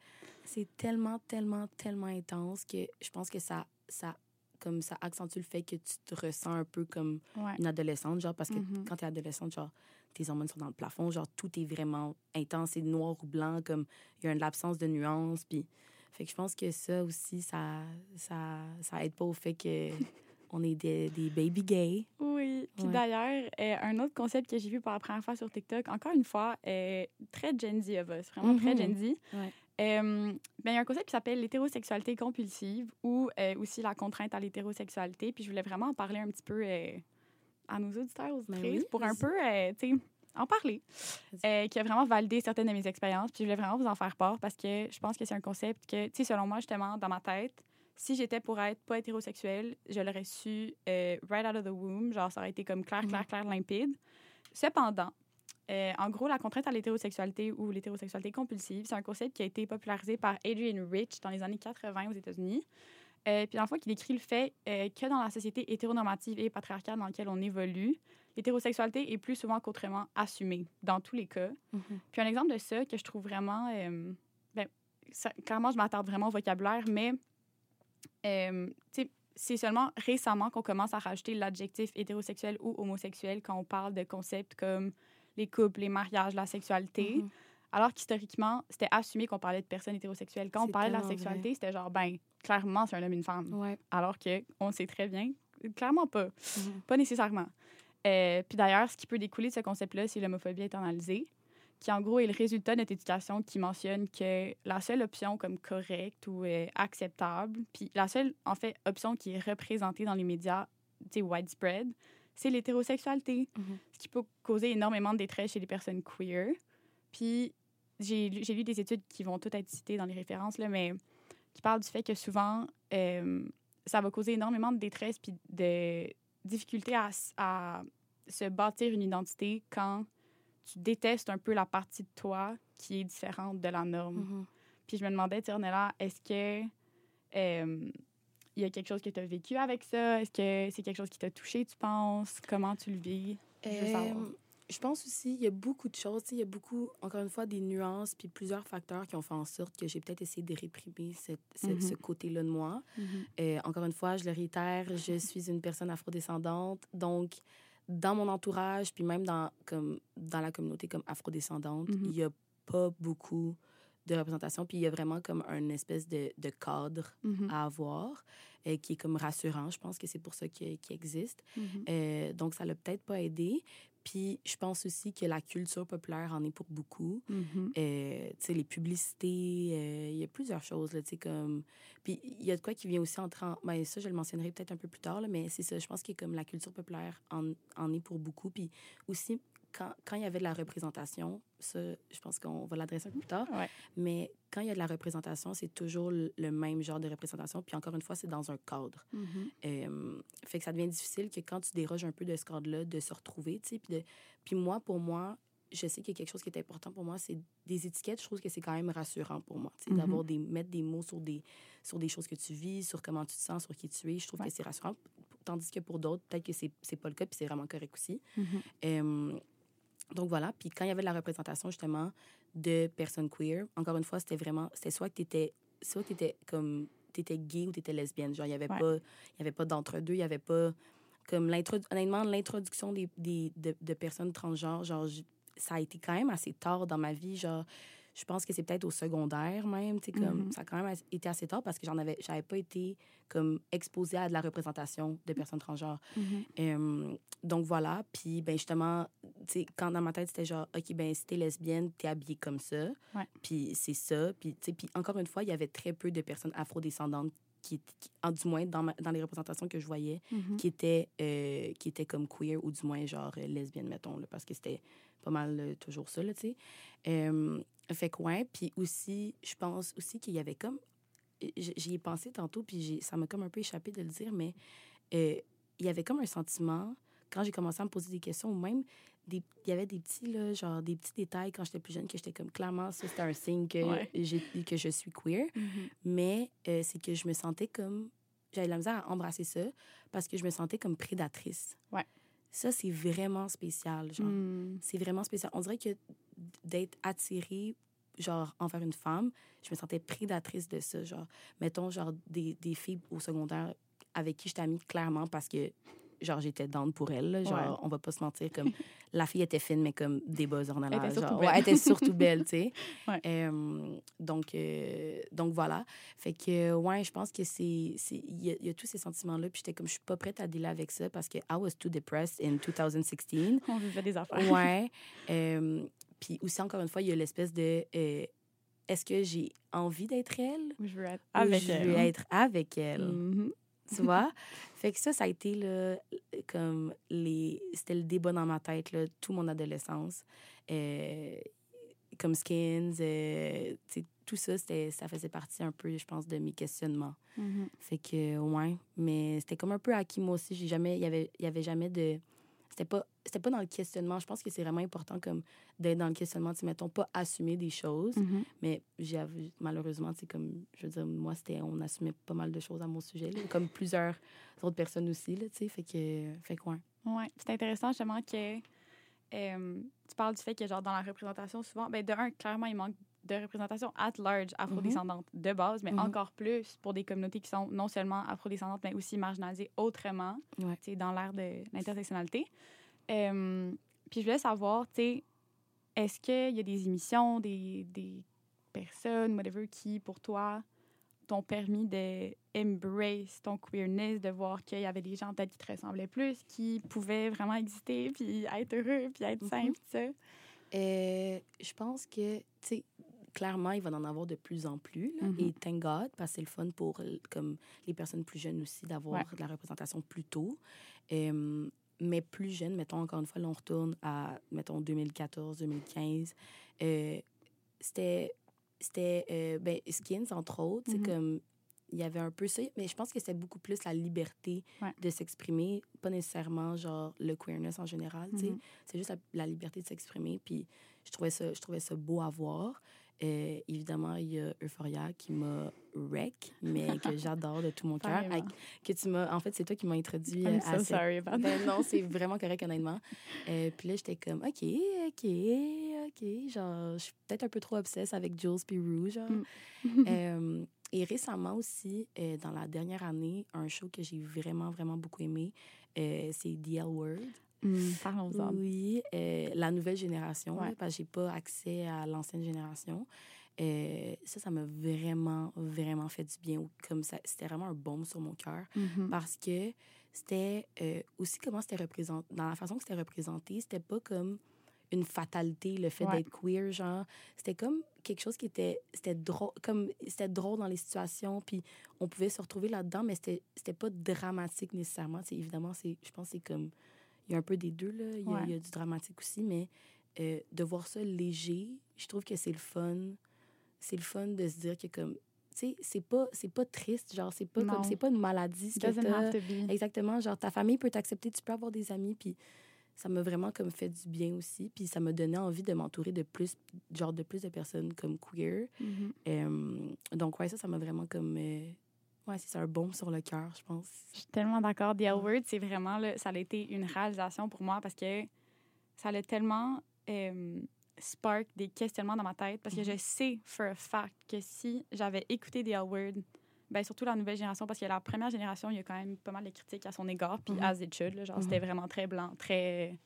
C'est tellement, tellement, tellement intense que je pense que ça, ça, comme ça accentue le fait que tu te ressens un peu comme Ouais. une adolescente, genre, parce que Mhm. quand t'es adolescente, genre, tes hormones sont dans le plafond, genre, tout est vraiment intense, c'est noir ou blanc, comme, il y a une absence de nuances, puis... Fait que je pense que ça aussi, ça, ça, ça aide pas au fait que *laughs* on est des, des baby gays. Oui. Puis Ouais. d'ailleurs, euh, un autre concept que j'ai vu pour la première fois sur TikTok, encore une fois, euh, très Gen Z of us, vraiment très Mhm. Gen Z. Ouais. Euh, ben, il y a un concept qui s'appelle l'hétérosexualité compulsive ou euh, aussi la contrainte à l'hétérosexualité. Puis je voulais vraiment en parler un petit peu euh, à nos auditeurs, Ben auditrices, oui, pour un peu, euh, tu sais, en parler, qui a vraiment validé certaines de mes expériences. Puis je voulais vraiment vous en faire part parce que je pense que c'est un concept que, tu sais, selon moi, justement, dans ma tête, si j'étais pour être pas hétérosexuelle, je l'aurais su right out of the womb. Genre, ça aurait été comme clair, clair, clair, limpide. Cependant, euh, en gros, la contrainte à l'hétérosexualité ou l'hétérosexualité compulsive, c'est un concept qui a été popularisé par Adrian Rich dans les années 80 aux États-Unis. Euh, puis, dans le fond, qui décrit le fait euh, que dans la société hétéronormative et patriarcale dans laquelle on évolue, l'hétérosexualité est plus souvent qu'autrement assumée, dans tous les cas. Mhm. Puis un exemple de ça que je trouve vraiment... ben, ça- clairement, je m'attarde vraiment au vocabulaire, mais c'est seulement récemment qu'on commence à rajouter l'adjectif hétérosexuel ou homosexuel quand on parle de concepts comme les couples, les mariages, la sexualité. Mhm. Alors qu'historiquement, c'était assumé qu'on parlait de personnes hétérosexuelles. Quand on parlait de la sexualité, c'était genre, ben, clairement, c'est un homme et une femme. Ouais. Alors que on sait très bien, clairement pas. Mhm. Pas nécessairement. Euh, puis d'ailleurs, ce qui peut découler de ce concept-là, c'est l'homophobie internalisée, qui en gros est le résultat de notre éducation qui mentionne que la seule option comme correcte ou euh, acceptable, puis la seule, en fait, option qui est représentée dans les médias, tu sais, widespread, c'est l'hétérosexualité, Mhm. ce qui peut causer énormément de détresse chez les personnes queer. Puis j'ai lu des études qui vont toutes être citées dans les références, là, mais qui parlent du fait que souvent, euh, ça va causer énormément de détresse puis de difficulté à, à se bâtir une identité quand tu détestes un peu la partie de toi qui est différente de la norme. Mhm. Puis je me demandais, Tirnella, est-ce que euh, y a quelque chose que tu as vécu avec ça? Est-ce que c'est quelque chose qui t'a touché, tu penses? Comment tu le vis? Je. Euh, je pense aussi, il y a beaucoup de choses. Il y a beaucoup, encore une fois, des nuances puis plusieurs facteurs qui ont fait en sorte que j'ai peut-être essayé de réprimer cette- Mhm. ce côté-là de moi. Euh, encore une fois, je le réitère, je *laughs* suis une personne afrodescendante. Donc, dans mon entourage, puis même dans, comme, dans la communauté comme afrodescendante, Mhm. il n'y a pas beaucoup de représentation. Puis il y a vraiment comme un espèce de, de cadre Mhm. à avoir euh, qui est comme rassurant. Je pense que c'est pour ça qu'il existe. Mhm. Euh, donc, ça l'a peut-être pas aidé. Puis, je pense aussi que la culture populaire en est pour beaucoup. Mhm. Euh, tu sais, les publicités, euh, il y a plusieurs choses, là, tu sais, comme... Puis, il y a de quoi qui vient aussi en... Ben, ça, je le mentionnerai peut-être un peu plus tard, là, mais c'est ça, je pense que comme la culture populaire en, en est pour beaucoup. Puis aussi, quand, quand il y avait de la représentation, ça, je pense qu'on va l'adresser un peu plus tard, Ouais. mais quand il y a de la représentation, c'est toujours le même genre de représentation. Puis encore une fois, c'est dans un cadre. Euh, fait que ça devient difficile que quand tu déroges un peu de ce cadre-là, de se retrouver, tu sais. Puis, de... puis moi, pour moi, je sais qu'il y a quelque chose qui est important pour moi, c'est des étiquettes. Je trouve que c'est quand même rassurant pour moi, tu sais, d'avoir des... mettre des mots sur des... sur des choses que tu vis, sur comment tu te sens, sur qui tu es. Je trouve Ouais. que c'est rassurant. Tandis que pour d'autres, peut-être que c'est pas le cas, puis c'est vraiment correct aussi. Mhm. Euh, donc voilà. Puis quand il y avait de la représentation, justement, de personnes queer, encore une fois, c'était vraiment... C'était soit que tu étais... Soit que t'étais comme... T'étais gay ou t'étais lesbienne. Genre, il y avait Ouais. pas... Il y avait pas d'entre-deux. Il y avait pas... Comme. Honnêtement, l'introduction des, des, de, de personnes transgenres, genre, ça a été quand même assez tard dans ma vie. Genre, je pense que c'est peut-être au secondaire même, tu comme Mhm. ça a quand même été assez tard parce que j'en avais, j'avais pas été comme exposée à de la représentation de personnes transgenres. Mhm. Euh, donc voilà, puis ben justement, tu quand dans ma tête c'était genre, ok ben si t'es lesbienne, t'es habillée comme ça, Ouais. puis c'est ça, puis tu puis encore une fois, il y avait très peu de personnes afrodescendantes qui, qui en, du moins dans, ma- dans les représentations que je voyais, Mhm. qui étaient euh, qui étaient comme queer ou du moins genre lesbienne mettons là, parce que c'était pas mal euh, toujours ça tu sais. Euh, fait que ouais, puis aussi, je pense aussi qu'il y avait comme j'y ai pensé tantôt, puis ça m'a comme un peu échappé de le dire, mais euh, il y avait comme un sentiment, quand j'ai commencé à me poser des questions, ou même, des- il y avait des petits, là, genre, des petits détails quand j'étais plus jeune, que j'étais comme, clairement, ça, c'était un signe que, Ouais. j'ai que je suis queer. Mhm. Mais euh, c'est que je me sentais comme, j'avais la misère à embrasser ça, parce que je me sentais comme prédatrice. Ouais. Ça, c'est vraiment spécial, genre. Mm. C'est vraiment spécial. On dirait que d'être attirée, genre, envers une femme, je me sentais prédatrice de ça. Genre, mettons, genre, des, des filles au secondaire avec qui j'étais amie clairement parce que, genre, j'étais down pour elle. là. Genre, Ouais. on va pas se mentir, comme, *laughs* la fille était fine, mais comme des buzz en Elle était surtout genre, belle. ouais, elle était surtout belle, tu sais. *laughs* Ouais. Euh, donc, euh, donc, voilà. Fait que, ouais, je pense que c'est. c'est- Il y, a- il y a tous ces sentiments-là. Puis j'étais comme, je suis pas prête à dealer avec ça parce que I was too depressed in 2016. On vivait des affaires. Ouais. *laughs* Euh, puis aussi, encore une fois, il y a l'espèce de euh, est-ce que j'ai envie d'être elle? Je veux être avec je elle. veux être avec elle? Mhm. Tu vois? *laughs* fait que ça, ça a été là, comme les. C'était le débat dans ma tête, là, toute mon adolescence. Euh, comme Skins, euh, tout ça, ça faisait partie un peu, je pense, de mes questionnements. Mhm. Fait que, ouais. Mais c'était comme un peu acquis, moi aussi. J'ai jamais, il y avait, y avait jamais de. C'était pas, c'était pas dans le questionnement. Je pense que c'est vraiment important, comme, d'être dans le questionnement, tu mettons, pas assumer des choses. Mhm. Mais j'ai malheureusement, c'est comme, je veux dire, moi, c'était, on assumait pas mal de choses à mon sujet, là, comme plusieurs autres personnes aussi, là, tu sais. Fait que, fait que, ouais. Ouais, c'est intéressant justement que euh, tu parles du fait que genre dans la représentation souvent, ben de un clairement il manque de représentation at large afrodescendante de base, mais Mhm. encore plus pour des communautés qui sont non seulement afrodescendantes mais aussi marginalisées autrement, Ouais. dans l'ère de l'intersectionnalité. Euh, puis je voulais savoir, tu sais, est-ce qu'il y a des émissions, des, des personnes, whatever, qui pour toi t'ont permis de embrace ton queerness, de voir qu'il y avait des gens peut-être qui te ressemblaient plus, qui pouvaient vraiment exister, puis être heureux, puis être simple, tout ça? Euh, je pense que, tu sais, clairement, il va en avoir de plus en plus. là. Mhm. Et thank God, parce que c'est le fun pour comme, les personnes plus jeunes aussi d'avoir Ouais. de la représentation plus tôt. Euh, mais plus jeune, mettons, encore une fois, là, on retourne à, mettons, 2014, 2015. Euh, c'était, c'était euh, ben, Skins, entre autres. sais, Mhm. comme il y avait un peu ça, mais je pense que c'était beaucoup plus la liberté Ouais. de s'exprimer, pas nécessairement genre le queerness en général, tu sais. Mhm. C'est juste la, la liberté de s'exprimer, puis je trouvais ça, je trouvais ça beau à voir. Euh, évidemment, il y a Euphoria qui m'a wreck, mais que *laughs* j'adore de tout mon cœur. Que tu m'as, en fait, c'est toi qui m'as introduit I'm so cette- sorry about Ben non, c'est *laughs* vraiment correct, honnêtement. Euh, puis là, j'étais comme, OK, OK, OK. Genre, je suis peut-être un peu trop obsesse avec Jules genre. Mm. *laughs* Euh, et récemment aussi, euh, dans la dernière année, un show que j'ai vraiment, vraiment beaucoup aimé, euh, c'est The L Word. Mm, Parlons-en. Oui, euh, la nouvelle génération, Ouais. parce que j'ai pas accès à l'ancienne génération. Euh, ça, ça m'a vraiment, vraiment fait du bien. Comme ça, c'était vraiment un baume sur mon cœur Mhm. parce que c'était euh, aussi comment c'était représenté. Dans la façon que c'était représenté, c'était pas comme une fatalité, le fait Ouais. d'être queer, genre. C'était comme quelque chose qui était. C'était drôle, comme, c'était drôle dans les situations, puis on pouvait se retrouver là-dedans, mais c'était c'était pas dramatique nécessairement. C'est évidemment, c'est je pense que c'est comme. Il y a un peu des deux, là. Il y a, Ouais. il y a du dramatique aussi, mais euh, de voir ça léger, je trouve que c'est le fun. C'est le fun de se dire que, comme. Tu sais, c'est pas, c'est pas triste, genre, c'est pas Non. comme. C'est pas une maladie, ce que Doesn't t'as. have to be. Exactement. Genre, ta famille peut t'accepter, tu peux avoir des amis, puis ça m'a vraiment comme fait du bien aussi. Puis ça m'a donné envie de m'entourer de plus, genre, de plus de personnes comme queer. Mhm. Euh, donc, ouais, ça, ça m'a vraiment comme. euh, ouais, c'est un baume sur le cœur, je pense. Je suis tellement d'accord. The L Word, c'est vraiment, là, ça a été une réalisation pour moi parce que ça a tellement euh, spark des questionnements dans ma tête parce que je sais for a fact que si j'avais écouté The L Word, ben surtout la nouvelle génération, parce que la première génération, il y a quand même pas mal de critiques à son égard, puis Mhm. as it should, là, genre Mhm. c'était vraiment très blanc, très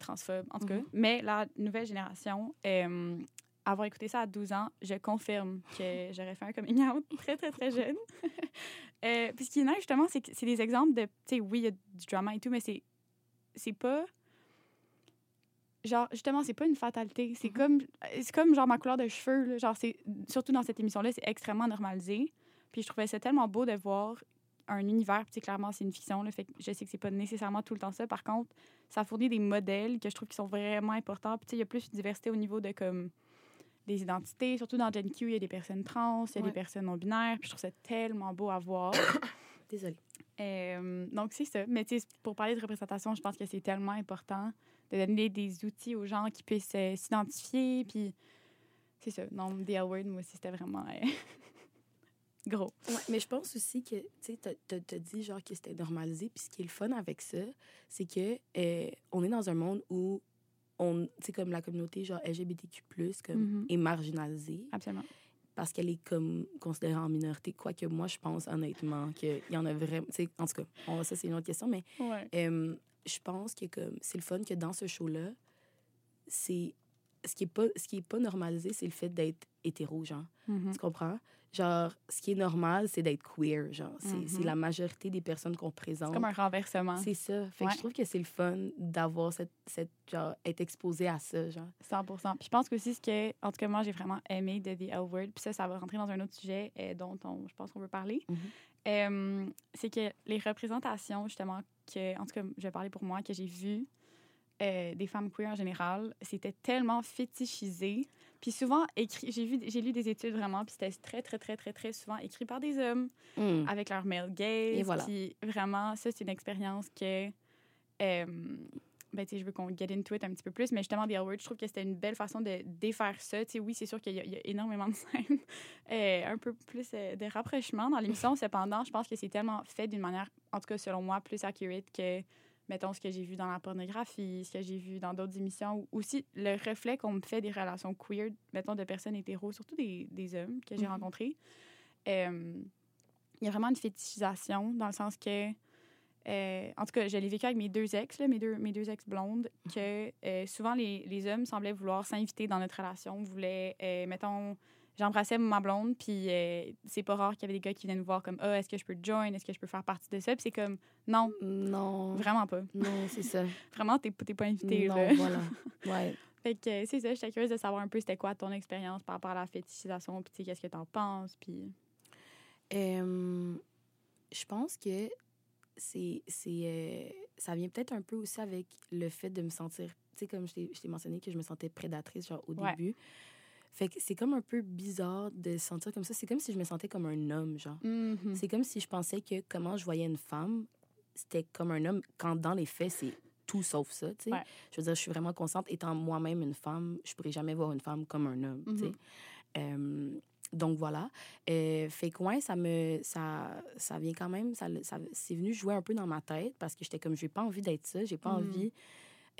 transphobe, en tout cas. Mhm. Mais la nouvelle génération, euh, avoir écouté ça à 12 ans, je confirme que j'aurais fait un coming out *laughs* très, très, très jeune. *laughs* euh, puis ce qui est nice, justement, c'est que c'est des exemples de, tu sais, oui, il y a du drama et tout, mais c'est, c'est pas... Genre, justement, c'est pas une fatalité. C'est Mhm. comme, c'est comme, genre, ma couleur de cheveux. là. Genre, c'est, surtout dans cette émission-là, c'est extrêmement normalisé. Puis je trouvais ça tellement beau de voir un univers. Puis clairement, c'est une fiction. Là, fait que je sais que c'est pas nécessairement tout le temps ça. Par contre, ça fournit des modèles que je trouve qui sont vraiment importants. Puis tu sais, il y a plus de diversité au niveau de comme des identités. Surtout dans Gen Q, il y a des personnes trans, il y a Ouais. des personnes non binaires. Puis je trouve ça tellement beau à voir. *coughs* Désolée. Euh, donc, c'est ça. Mais tu sais, pour parler de représentation, je pense que c'est tellement important de donner des outils aux gens qui puissent euh, s'identifier. Puis, c'est ça. Non, The L Word, moi aussi, c'était vraiment euh, *laughs* gros. Ouais, mais je pense aussi que, tu sais, t'as- dit genre que c'était normalisé. Puis ce qui est le fun avec ça, c'est que on est dans un monde où on, comme la communauté genre LGBTQ+, comme, Mhm. est marginalisée Absolument. parce qu'elle est comme considérée en minorité. Quoique moi, je pense honnêtement qu'il y en a vraiment, en tout cas, on- ça c'est une autre question, mais Ouais. euh, je pense que comme c'est le fun que dans ce show-là, c'est ce qui est pas ce qui est pas normalisé, c'est le fait d'être hétéro, genre. Mhm. Tu comprends? Genre, ce qui est normal, c'est d'être queer, genre. C'est c'est Mhm. la majorité des personnes qu'on C'est présente. comme un renversement. C'est ça. Fait que je trouve que c'est le fun d'avoir cette, cette, genre, être exposé à ça, genre. 100 Puis je pense que aussi ce que, en tout cas, moi, j'ai vraiment aimé de The L Word, puis ça, ça va rentrer dans un autre sujet euh, dont on, je pense qu'on veut parler, Mhm. Euh, c'est que les représentations, justement, que, en tout cas, je vais parler pour moi, que j'ai vues euh, des femmes queer en général, c'était tellement fétichisé. Puis souvent écrit, j'ai vu, j'ai lu des études vraiment, puis c'était très, très, très, très, très souvent écrit par des hommes Mm. avec leur male gaze. Et voilà. Puis vraiment, ça, c'est une expérience que. euh, ben, tu sais, je veux qu'on get into it un petit peu plus, mais justement, The L Word, je trouve que c'était une belle façon de défaire ça. Tu sais, oui, c'est sûr qu'il y, a- il y a énormément de scènes, *laughs* euh, un peu plus euh, de rapprochement dans l'émission. Cependant, je pense que c'est tellement fait d'une manière, en tout cas, selon moi, plus accurate que, mettons, ce que j'ai vu dans la pornographie, ce que j'ai vu dans d'autres émissions, ou aussi le reflet qu'on me fait des relations queer, mettons, de personnes hétéros, surtout des, des hommes que j'ai Mhm. rencontrés. Euh, il y a vraiment une fétichisation dans le sens que, euh, en tout cas, je l'ai vécu avec mes deux ex, là, mes deux, mes deux ex-blondes, que euh, souvent les, les hommes semblaient vouloir s'inviter dans notre relation, voulaient, mettons, j'embrassais ma blonde, puis euh, c'est pas rare qu'il y avait des gars qui venaient nous voir comme, ah, est-ce que je peux join, est-ce que je peux faire partie de ça, puis c'est comme, non, Non. vraiment pas. Non, c'est ça. *laughs* Vraiment, t'es t'es pas invité. non, là. voilà. *laughs* Ouais. Fait que c'est ça, j'étais curieuse de savoir un peu c'était quoi ton expérience par rapport à la fétichisation, puis tu sais, qu'est-ce que t'en penses, puis. Euh, je pense que c'est c'est euh, ça vient peut-être un peu aussi avec le fait de me sentir tu sais comme je t'ai je t'ai mentionné que je me sentais prédatrice genre au Ouais. début fait que c'est comme un peu bizarre de se sentir comme ça c'est comme si je me sentais comme un homme genre Mhm. c'est comme si je pensais que comment je voyais une femme c'était comme un homme quand dans les faits c'est tout sauf ça tu sais Ouais. je veux dire je suis vraiment consciente étant moi-même une femme je pourrais jamais voir une femme comme un homme tu sais Mhm. euh, donc voilà. Euh, fait que ouais, ça me ça ça vient quand même ça, ça c'est venu jouer un peu dans ma tête parce que j'étais comme j'ai pas envie d'être ça, j'ai pas Mhm. envie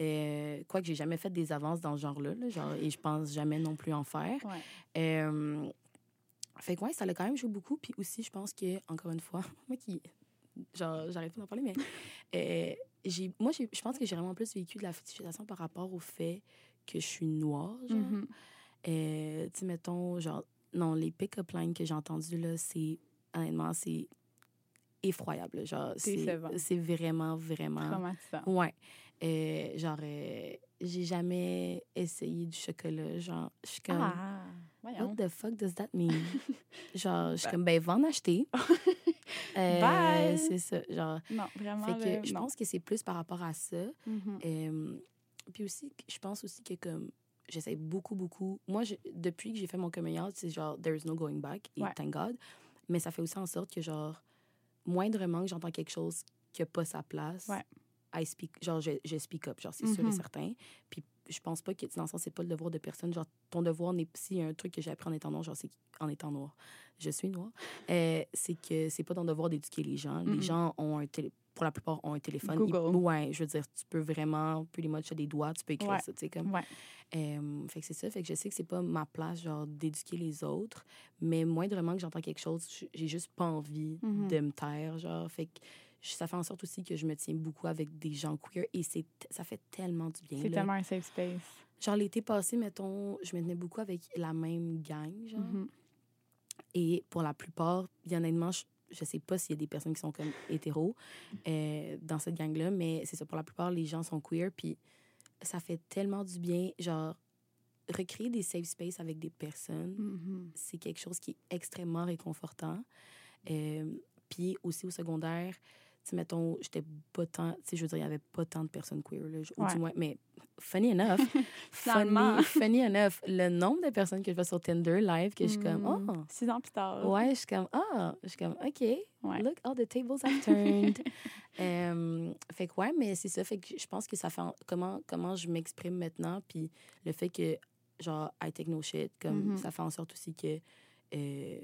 euh, quoi que j'ai jamais fait des avances dans ce genre-là là, genre et je pense jamais non plus en faire. Ouais. Euh, fait que ouais, ça l'a quand même joué beaucoup puis aussi je pense que encore une fois, *laughs* moi qui genre j'arrête pas d'en parler mais euh, j'ai moi j'ai- je pense que j'ai vraiment plus vécu de la fétichisation par rapport au fait que je suis noire genre. Mhm. Euh, tu sais, mettons, genre, non, les pick-up lines que j'ai entendues, là, c'est, honnêtement, c'est effroyable. Genre, c'est Décevant. c'est vraiment, vraiment. Traumatisant. Ouais. Euh, genre, euh, j'ai jamais essayé du chocolat. Genre, je suis comme, Ah, what the fuck does that mean? *laughs* genre, je suis Ben. comme, ben, va en acheter. *laughs* Euh, Bye. C'est ça. Genre, Non, vraiment. fait que je pense que c'est plus par rapport à ça. Euh, puis aussi, je pense aussi que comme j'essaie beaucoup, beaucoup. Moi, je- depuis que j'ai fait mon coming out, c'est genre there's no going back, et Ouais. thank God. Mais ça fait aussi en sorte que genre moindrement que j'entends quelque chose qui n'a pas sa place, Ouais. I speak, genre je, je speak up, genre c'est sûr et Mhm. certain. Puis je pense pas que dans le sens c'est pas le devoir de personne, genre ton devoir n'est s'il y a un truc que j'ai appris en étant noir, genre c'est en étant noir. Je suis noire. Euh, c'est que c'est pas ton devoir d'éduquer les gens. Les Mhm. gens ont un télé pour la plupart ont un téléphone. Ils- Google. ouais, je veux dire, tu peux vraiment, pretty much, à des doigts, tu peux écrire Ouais. ça, tu sais, comme. Ouais. Euh, fait que c'est ça. Fait que je sais que c'est pas ma place, genre, d'éduquer les autres. Mais moindrement que j'entends quelque chose, j'ai juste pas envie Mhm. de me taire, genre. Fait que ça fait en sorte aussi que je me tiens beaucoup avec des gens queer et c'est ça fait tellement du bien. C'est tellement un safe space. Genre, l'été passé, mettons, je me tenais beaucoup avec la même gang, genre. Mhm. Et pour la plupart, bien honnêtement, je, je sais pas s'il y a des personnes qui sont comme hétéros euh, dans cette gang-là, mais c'est ça, pour la plupart, les gens sont queer. Puis ça fait tellement du bien, genre, recréer des safe spaces avec des personnes, Mhm. c'est quelque chose qui est extrêmement réconfortant. Euh, puis aussi au secondaire, sais, mettons, j'étais pas tant, tu sais, je veux dire, il y avait pas tant de personnes queer, là, ou Ouais. du moins, mais funny enough, *laughs* funny, funny enough, le nombre de personnes que je vois sur Tinder live, que je suis comme, Mm. oh, Six ans plus tard. ouais, je suis comme, ah, je suis comme, OK, Ouais. look, all the tables have turned. *laughs* Fait que, ouais, mais c'est ça, fait que je pense que ça fait, en- comment, comment je m'exprime maintenant, puis le fait que, genre, I take no shit, comme, Mhm. ça fait en sorte aussi que, euh,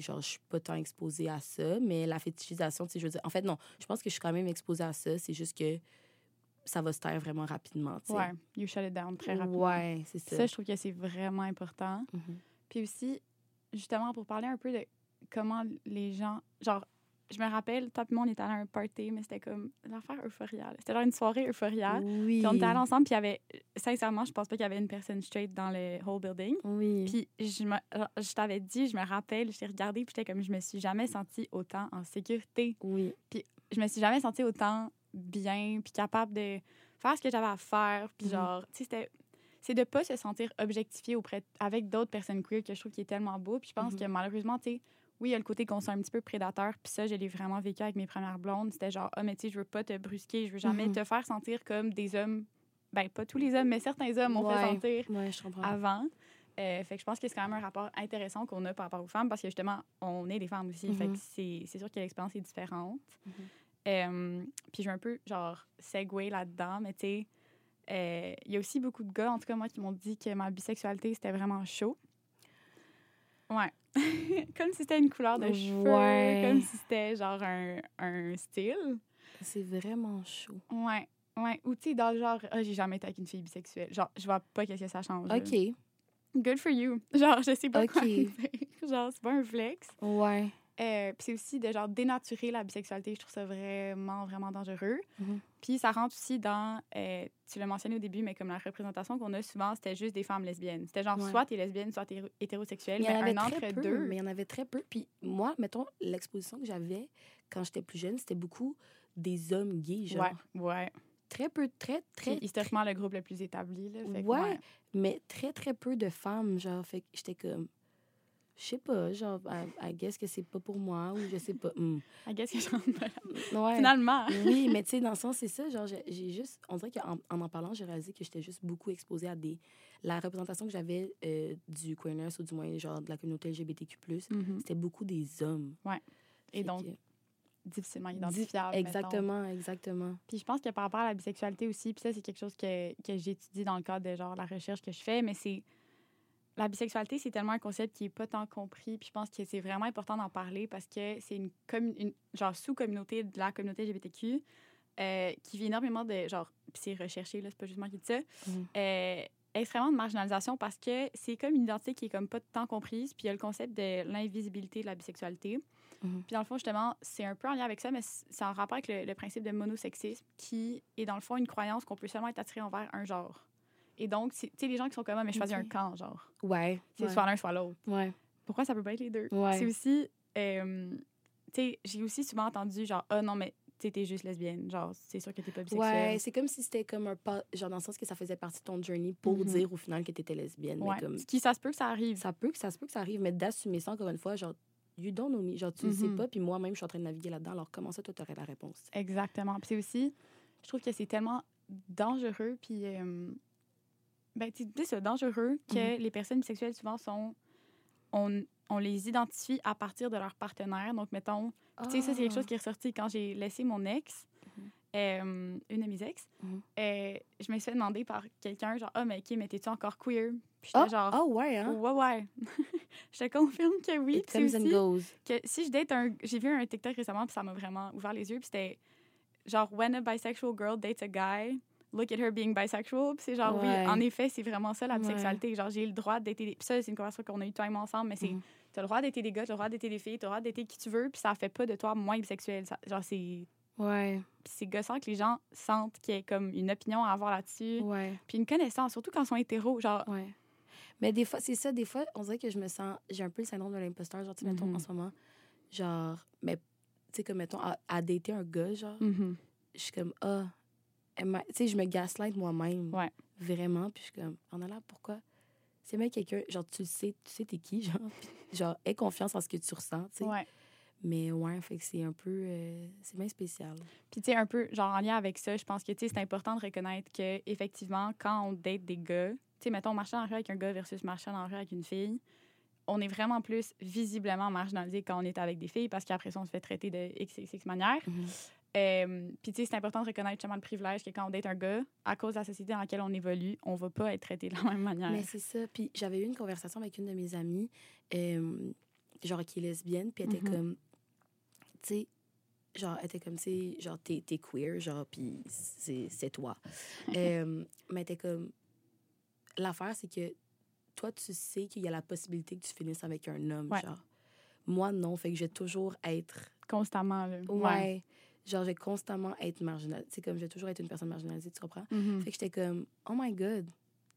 genre, je suis pas tant exposée à ça, mais la fétichisation, tu sais, je veux dire, en fait, non, je pense que je suis quand même exposée à ça, c'est juste que ça va se taire vraiment rapidement, tu sais. Ouais, you shut it down très rapidement. Ouais, c'est ça. Ça, je trouve que c'est vraiment important. Mhm. Puis aussi, justement, pour parler un peu de comment les gens. Genre, je me rappelle, toi et moi, on était allé à un party, mais c'était comme l'affaire Euphoria. là. C'était genre une soirée Euphoria. Oui. Puis on était allés ensemble, puis il y avait. Sincèrement, je pense pas qu'il y avait une personne straight dans le whole building. Oui. Puis je, me- je t'avais dit, je me rappelle, je t'ai regardé, puis j'étais comme, je me suis jamais sentie autant en sécurité. oui. Je me suis jamais sentie autant bien, puis capable de faire ce que j'avais à faire. Puis Mhm. genre, tu sais, c'était. C'est de pas se sentir objectifié auprès avec d'autres personnes queer que je trouve qui est tellement beau. Puis je pense Mhm. que malheureusement, tu sais, oui, il y a le côté qu'on soit un petit peu prédateur. Puis ça, je l'ai vraiment vécu avec mes premières blondes. C'était genre, ah, mais tu sais, je veux pas te brusquer, je veux jamais Mhm. te faire sentir comme des hommes. Ben, pas tous les hommes, mais certains hommes m'ont fait Ouais. sentir Ouais, je comprends. avant. Euh, fait que je pense que c'est quand même un rapport intéressant qu'on a par rapport aux femmes parce que justement, on est des femmes aussi. Fait Mhm. que c'est c'est sûr que l'expérience est différente. Mhm. Euh, puis je vais un peu, genre, segway là-dedans, mais tu sais, euh, il y a aussi beaucoup de gars, en tout cas moi, qui m'ont dit que ma bisexualité, c'était vraiment chaud. Ouais. *laughs* comme si c'était une couleur de cheveux, Ouais. comme si c'était genre un, un style. C'est vraiment chaud. Ouais. Ouais. Ou tu sais, dans le genre, ah, j'ai jamais été avec une fille bisexuelle. Genre, je vois pas qu'est-ce que ça change. OK. Good for you. *laughs* Genre, je sais pas quoi Ok. dire. Genre, c'est pas un flex. Ouais. Euh, puis c'est aussi de genre dénaturer la bisexualité. Je trouve ça vraiment, vraiment dangereux. Mhm. Puis ça rentre aussi dans, euh, tu l'as mentionné au début, mais comme la représentation qu'on a souvent, c'était juste des femmes lesbiennes. C'était genre Ouais. soit t'es lesbienne, soit t'es hétérosexuelle, Il y en mais avait un entre peu, deux. mais il y en avait très peu. Puis moi, mettons, l'exposition que j'avais quand j'étais plus jeune, c'était beaucoup des hommes gays, genre. Ouais, ouais. Très peu, très, très, historiquement, le groupe le plus établi. Là, fait que, Ouais. mais très, très peu de femmes, genre. Fait que j'étais comme, je sais pas, genre, I, I guess que c'est pas pour moi, ou je sais pas. hmm. I guess que je rentre pas là. Ouais. Finalement. Oui, mais tu sais, dans le sens, c'est ça. Genre, j'ai juste. On dirait qu'en en, en parlant, j'ai réalisé que j'étais juste beaucoup exposée à des. La représentation que j'avais euh, du queerness, ou du moins, genre, de la communauté LGBTQ, Mhm. c'était beaucoup des hommes. Et Fait donc, que- difficilement Di- identifiable. mettons. Exactement, exactement. Puis je pense que par rapport à la bisexualité aussi, puis ça, c'est quelque chose que, que j'étudie dans le cadre de genre la recherche que je fais, mais c'est. La bisexualité, c'est tellement un concept qui est pas tant compris. Puis je pense que c'est vraiment important d'en parler parce que c'est une, une genre sous-communauté de la communauté LGBTQ euh, qui vit énormément de. Genre, c'est recherché, là, c'est pas juste moi qui dis ça. Mhm. euh, extrêmement de marginalisation parce que c'est comme une identité qui est comme pas tant comprise. Puis il y a le concept de l'invisibilité de la bisexualité. Mhm. Puis dans le fond, justement, c'est un peu en lien avec ça, mais c'est en rapport avec le, le principe de monosexisme qui est dans le fond une croyance qu'on peut seulement être attiré envers un genre. Et donc, tu sais, les gens qui sont comme, Ah, mais choisir Ok. un camp, genre. Ouais. C'est ouais. soit l'un, soit l'autre. Ouais. Pourquoi ça peut pas être les deux? Ouais. C'est aussi, euh, tu sais, j'ai aussi souvent entendu, genre, ah non, mais t'es juste lesbienne. Genre, c'est sûr que t'es pas bisexuelle. Ouais, c'est comme si c'était comme un pas. Genre, dans le sens que ça faisait partie de ton journey pour Mhm. dire au final que t'étais lesbienne. Ouais. Mais comme. Qui, ça se peut que ça arrive. Ça peut, que ça se peut que ça arrive, mais d'assumer ça encore une fois, genre, you don't know me. Genre, tu sais Mhm. pas, puis moi-même, je suis en train de naviguer là-dedans. Alors, comment ça, toi, t'aurais la réponse? Exactement. Puis c'est aussi, je trouve que c'est tellement dangereux, puis, euh, ben, tu sais, c'est dangereux que les personnes bisexuelles, souvent, sont, on, on les identifie à partir de leur partenaire. Donc, mettons, puis tu sais, ça, c'est quelque chose qui est ressorti quand j'ai laissé mon ex, euh, une de mes ex. Mhm. euh, je me suis fait demander par quelqu'un, genre, ah, mais OK, mais t'es-tu encore queer? Puis j'étais Ah, genre, ah ouais, hein? ouais, ouais. *laughs* je te confirme que oui. It comes and goes. que si je date un. J'ai vu un TikTok récemment, puis ça m'a vraiment ouvert les yeux. Puis c'était genre, when a bisexual girl dates a guy, look at her being bisexual. Puis c'est genre, Ouais. oui, en effet, c'est vraiment ça la Ouais. bisexualité. Genre, j'ai le droit dater des. Puis ça, c'est une conversation qu'on a eue toi et moi ensemble, mais c'est. Mhm. T'as le droit dater des gars, t'as le droit dater des filles, t'as le droit dater qui tu veux, puis ça fait pas de toi moins bisexuel. Ça- genre, c'est. Ouais. Puis c'est gossant que les gens sentent qu'il y ait comme une opinion à avoir là-dessus. Ouais. Puis une connaissance, surtout quand ils sont hétéros. Genre, Ouais. Mais des fois, c'est ça, des fois, on dirait que je me sens. J'ai un peu le syndrome de l'imposteur, genre, tu sais, mettons, Mhm. en ce moment. Genre, mais, tu sais, comme, mettons, à, à dater un gars, genre, mhm. je suis comme, ah, elle m'a- tu sais, je me gaslight moi-même. Ouais. Vraiment, puis je suis comme, en allant, pourquoi? C'est même quelqu'un, genre, tu le sais, tu sais, t'es qui, *laughs* genre, puis, genre, aie confiance en ce que tu ressens, tu sais. ouais. Mais ouais, fait que c'est un peu. euh, c'est bien spécial. Puis, tu sais, un peu, genre, en lien avec ça, je pense que, tu sais, c'est important de reconnaître que, effectivement, quand on date des gars, tu sais, mettons, marcher la rue avec un gars versus marcher la rue avec une fille, on est vraiment plus visiblement marginalisé quand on est avec des filles parce qu'après ça, on se fait traiter de XXX manière. Euh, Puis, tu sais, c'est important de reconnaître justement le privilège que quand on date un gars, à cause de la société dans laquelle on évolue, on va pas être traité de la même manière. Mais c'est ça. Puis j'avais eu une conversation avec une de mes amies, euh, genre qui est lesbienne, puis elle était Mhm. comme, tu sais, genre, elle était comme, tu sais, genre, t'es, t'es queer, genre, puis c'est, toi. Euh, mais elle était comme, l'affaire, c'est que toi, tu sais qu'il y a la possibilité que tu finisses avec un homme, Ouais. genre. Moi, non. Fait que je vais toujours être. Constamment, là. Ouais. Genre, je vais constamment être marginalisée. C'est comme, je vais toujours être une personne marginalisée, tu comprends? Mhm. Fait que j'étais comme, oh my God.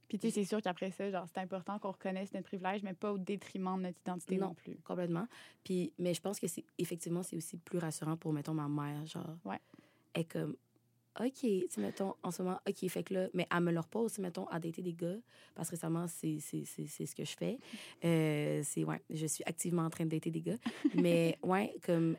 Puis, tu sais, c'est sûr qu'après ça, genre, c'est important qu'on reconnaisse notre privilège, mais pas au détriment de notre identité non, Non. plus. Complètement. Puis, mais je pense que c'est effectivement, c'est aussi plus rassurant pour, mettons, ma mère. Genre, Ouais. elle comme, OK, tu mettons, en ce moment, OK, fait que là, mais elle me le repose, mettons, à dater des gars, parce que récemment, c'est ce que je fais. Euh, c'est, ouais, je suis activement en train de dater des gars. *laughs* mais, ouais, comme,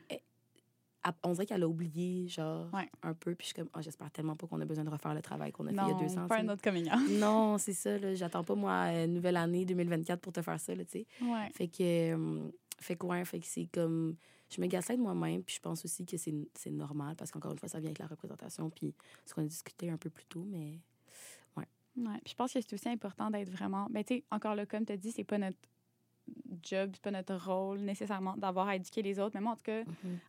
on dirait qu'elle a oublié, genre, Ouais. un peu, puis je suis comme, oh, j'espère tellement pas qu'on a besoin de refaire le travail qu'on a fait il y a deux ans. pas un autre coming. *laughs* Non, c'est ça, là. J'attends pas, moi, euh, nouvelle année 2024 pour te faire ça, là, tu sais. Ouais. Fait que, euh, fait que, ouais, fait que c'est comme. Je me gaslight moi-même, puis je pense aussi que c'est c'est normal, parce qu'encore une fois, ça vient avec la représentation, puis ce qu'on a discuté un peu plus tôt, mais. Ouais. Puis je pense que c'est aussi important d'être vraiment. Ben, tu sais, encore là, comme tu as dit, c'est pas notre job, c'est pas notre rôle nécessairement d'avoir à éduquer les autres. Mais moi, en tout cas,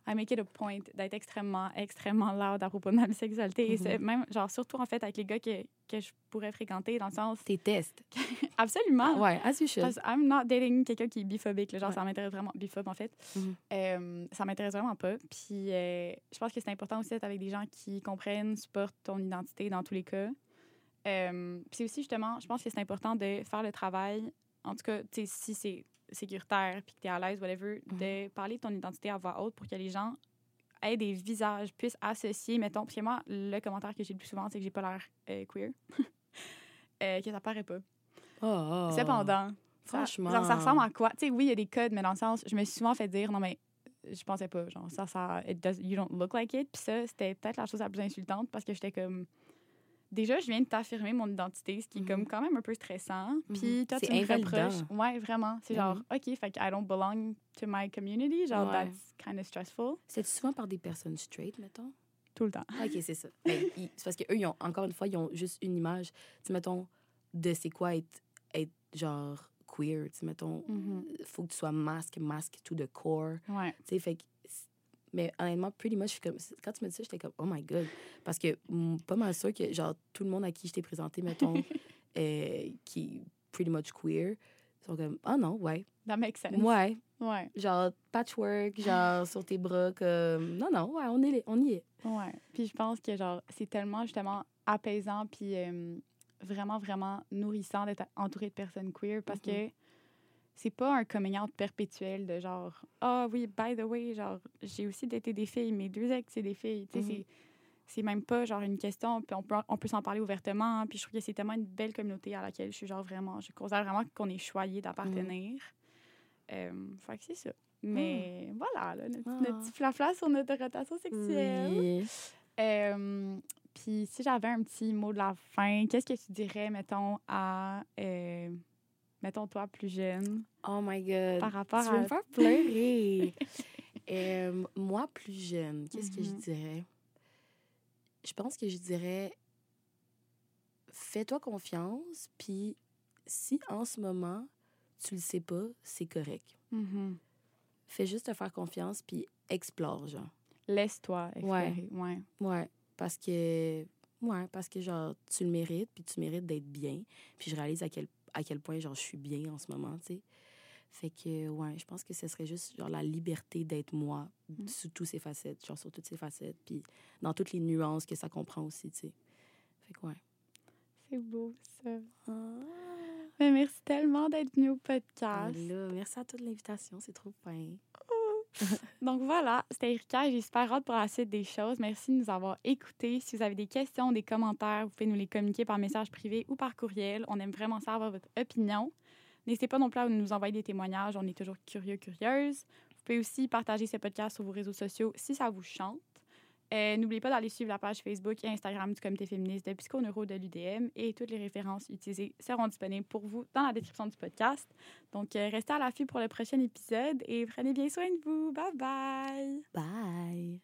I make it a point d'être extrêmement, extrêmement loud à propos de ma bisexualité. Et c'est même, genre, surtout en fait, avec les gars que, que je pourrais fréquenter, dans le sens. Tes tests. *laughs* Absolument. Ouais, as you should. Parce I'm not dating quelqu'un qui est biphobique. là. Genre, Ouais. ça m'intéresse vraiment. Biphobe, en fait. Mhm. Euh, ça m'intéresse vraiment pas. Puis, euh, je pense que c'est important aussi d'être avec des gens qui comprennent, supportent ton identité dans tous les cas. Euh, puis aussi, justement, je pense que c'est important de faire le travail, en tout cas, si c'est sécuritaire puis que tu es à l'aise, whatever, Mhm. de parler de ton identité à voix haute pour que les gens aient des visages, puissent associer, mettons. Parce que moi, le commentaire que j'ai le plus souvent, c'est que j'ai pas l'air euh, queer. *laughs* Euh, que ça paraît pas. Oh. Cependant, ça- Franchement. genre, ça ressemble à quoi? Tu sais, oui, il y a des codes, mais dans le sens, je me suis souvent fait dire, non, mais je pensais pas, genre, ça, ça, it does, you don't look like it. Puis ça, c'était peut-être la chose la plus insultante parce que j'étais comme, déjà, je viens de t'affirmer mon identité, ce qui est Mhm. comme quand même un peu stressant. Puis Mhm. toi, C'est tu me reproches. Ouais, vraiment. C'est Mhm. genre, OK, fait que I don't belong to my community. Genre, Ouais. that's kind of stressful. C'est souvent par des personnes straight, mettons? Tout le temps. OK, c'est ça. Ben, *laughs* c'est parce qu'eux, ils ont, encore une fois, ils ont juste une image, tu mettons, de c'est quoi être, être genre queer. Tu mettons, Mhm. faut que tu sois masque, masque to the core. Ouais. Tu sais, fait que. Mais honnêtement, pretty much, comme, quand tu me dis ça, j'étais comme, oh my god. Parce que, mm, pas mal sûr que, genre, tout le monde à qui je t'ai présenté, mettons, *laughs* euh, qui est pretty much queer, sont comme, oh non, ouais. That makes sense. Ouais. Ouais. Genre, patchwork, genre, sur tes bras, comme, non, non, ouais, on, est, on y est. Ouais. Puis je pense que genre c'est tellement justement apaisant puis euh, vraiment vraiment nourrissant d'être entouré de personnes queer parce que c'est pas un coming out perpétuel de genre ah oui by the way genre j'ai aussi daté des filles mes deux ex c'est des filles tu sais Mhm. c'est c'est même pas genre une question puis on peut on peut s'en parler ouvertement puis je trouve que c'est tellement une belle communauté à laquelle je suis genre vraiment je considère vraiment qu'on est choyé d'appartenir Euh, fait que c'est ça mais voilà là, notre, Ah. notre petit flafla sur notre rotation sexuelle Oui. euh, Puis si j'avais un petit mot de la fin, qu'est-ce que tu dirais, mettons, à, euh, mettons, toi, plus jeune, Oh my god. par rapport tu veux à... me faire pleurer. *laughs* Euh, moi, plus jeune, qu'est-ce que je Mhm. dirais? Je pense que je dirais fais-toi confiance, puis si en ce moment tu le sais pas, c'est correct. Mhm. Fais juste te faire confiance, puis explore, genre. Laisse-toi explorer. Ouais. Ouais, parce que ouais, parce que genre tu le mérites, puis tu mérites d'être bien, puis je réalise à quel à quel point genre je suis bien en ce moment, tu sais. Fait que, ouais, je pense que ce serait juste genre la liberté d'être moi Mhm. sous toutes ces facettes, genre sur toutes ces facettes, puis dans toutes les nuances que ça comprend aussi, tu sais. Fait que, ouais. C'est beau, ça. Ah. Mais merci tellement d'être venu au podcast. Là, merci à toute l'invitation, c'est trop fin. *laughs* Donc voilà, c'était Erika. J'ai super hâte pour la suite des choses. Merci de nous avoir écoutés. Si vous avez des questions, des commentaires, vous pouvez nous les communiquer par message privé ou par courriel. On aime vraiment savoir votre opinion. N'hésitez pas non plus à nous envoyer des témoignages. On est toujours curieux, curieuse. Vous pouvez aussi partager ce podcast sur vos réseaux sociaux si ça vous chante. Euh, N'oubliez pas d'aller suivre la page Facebook et Instagram du comité féministe de Psychoneuro de l'UDM et toutes les références utilisées seront disponibles pour vous dans la description du podcast. Donc, euh, restez à l'affût pour le prochain épisode et prenez bien soin de vous. Bye bye! Bye!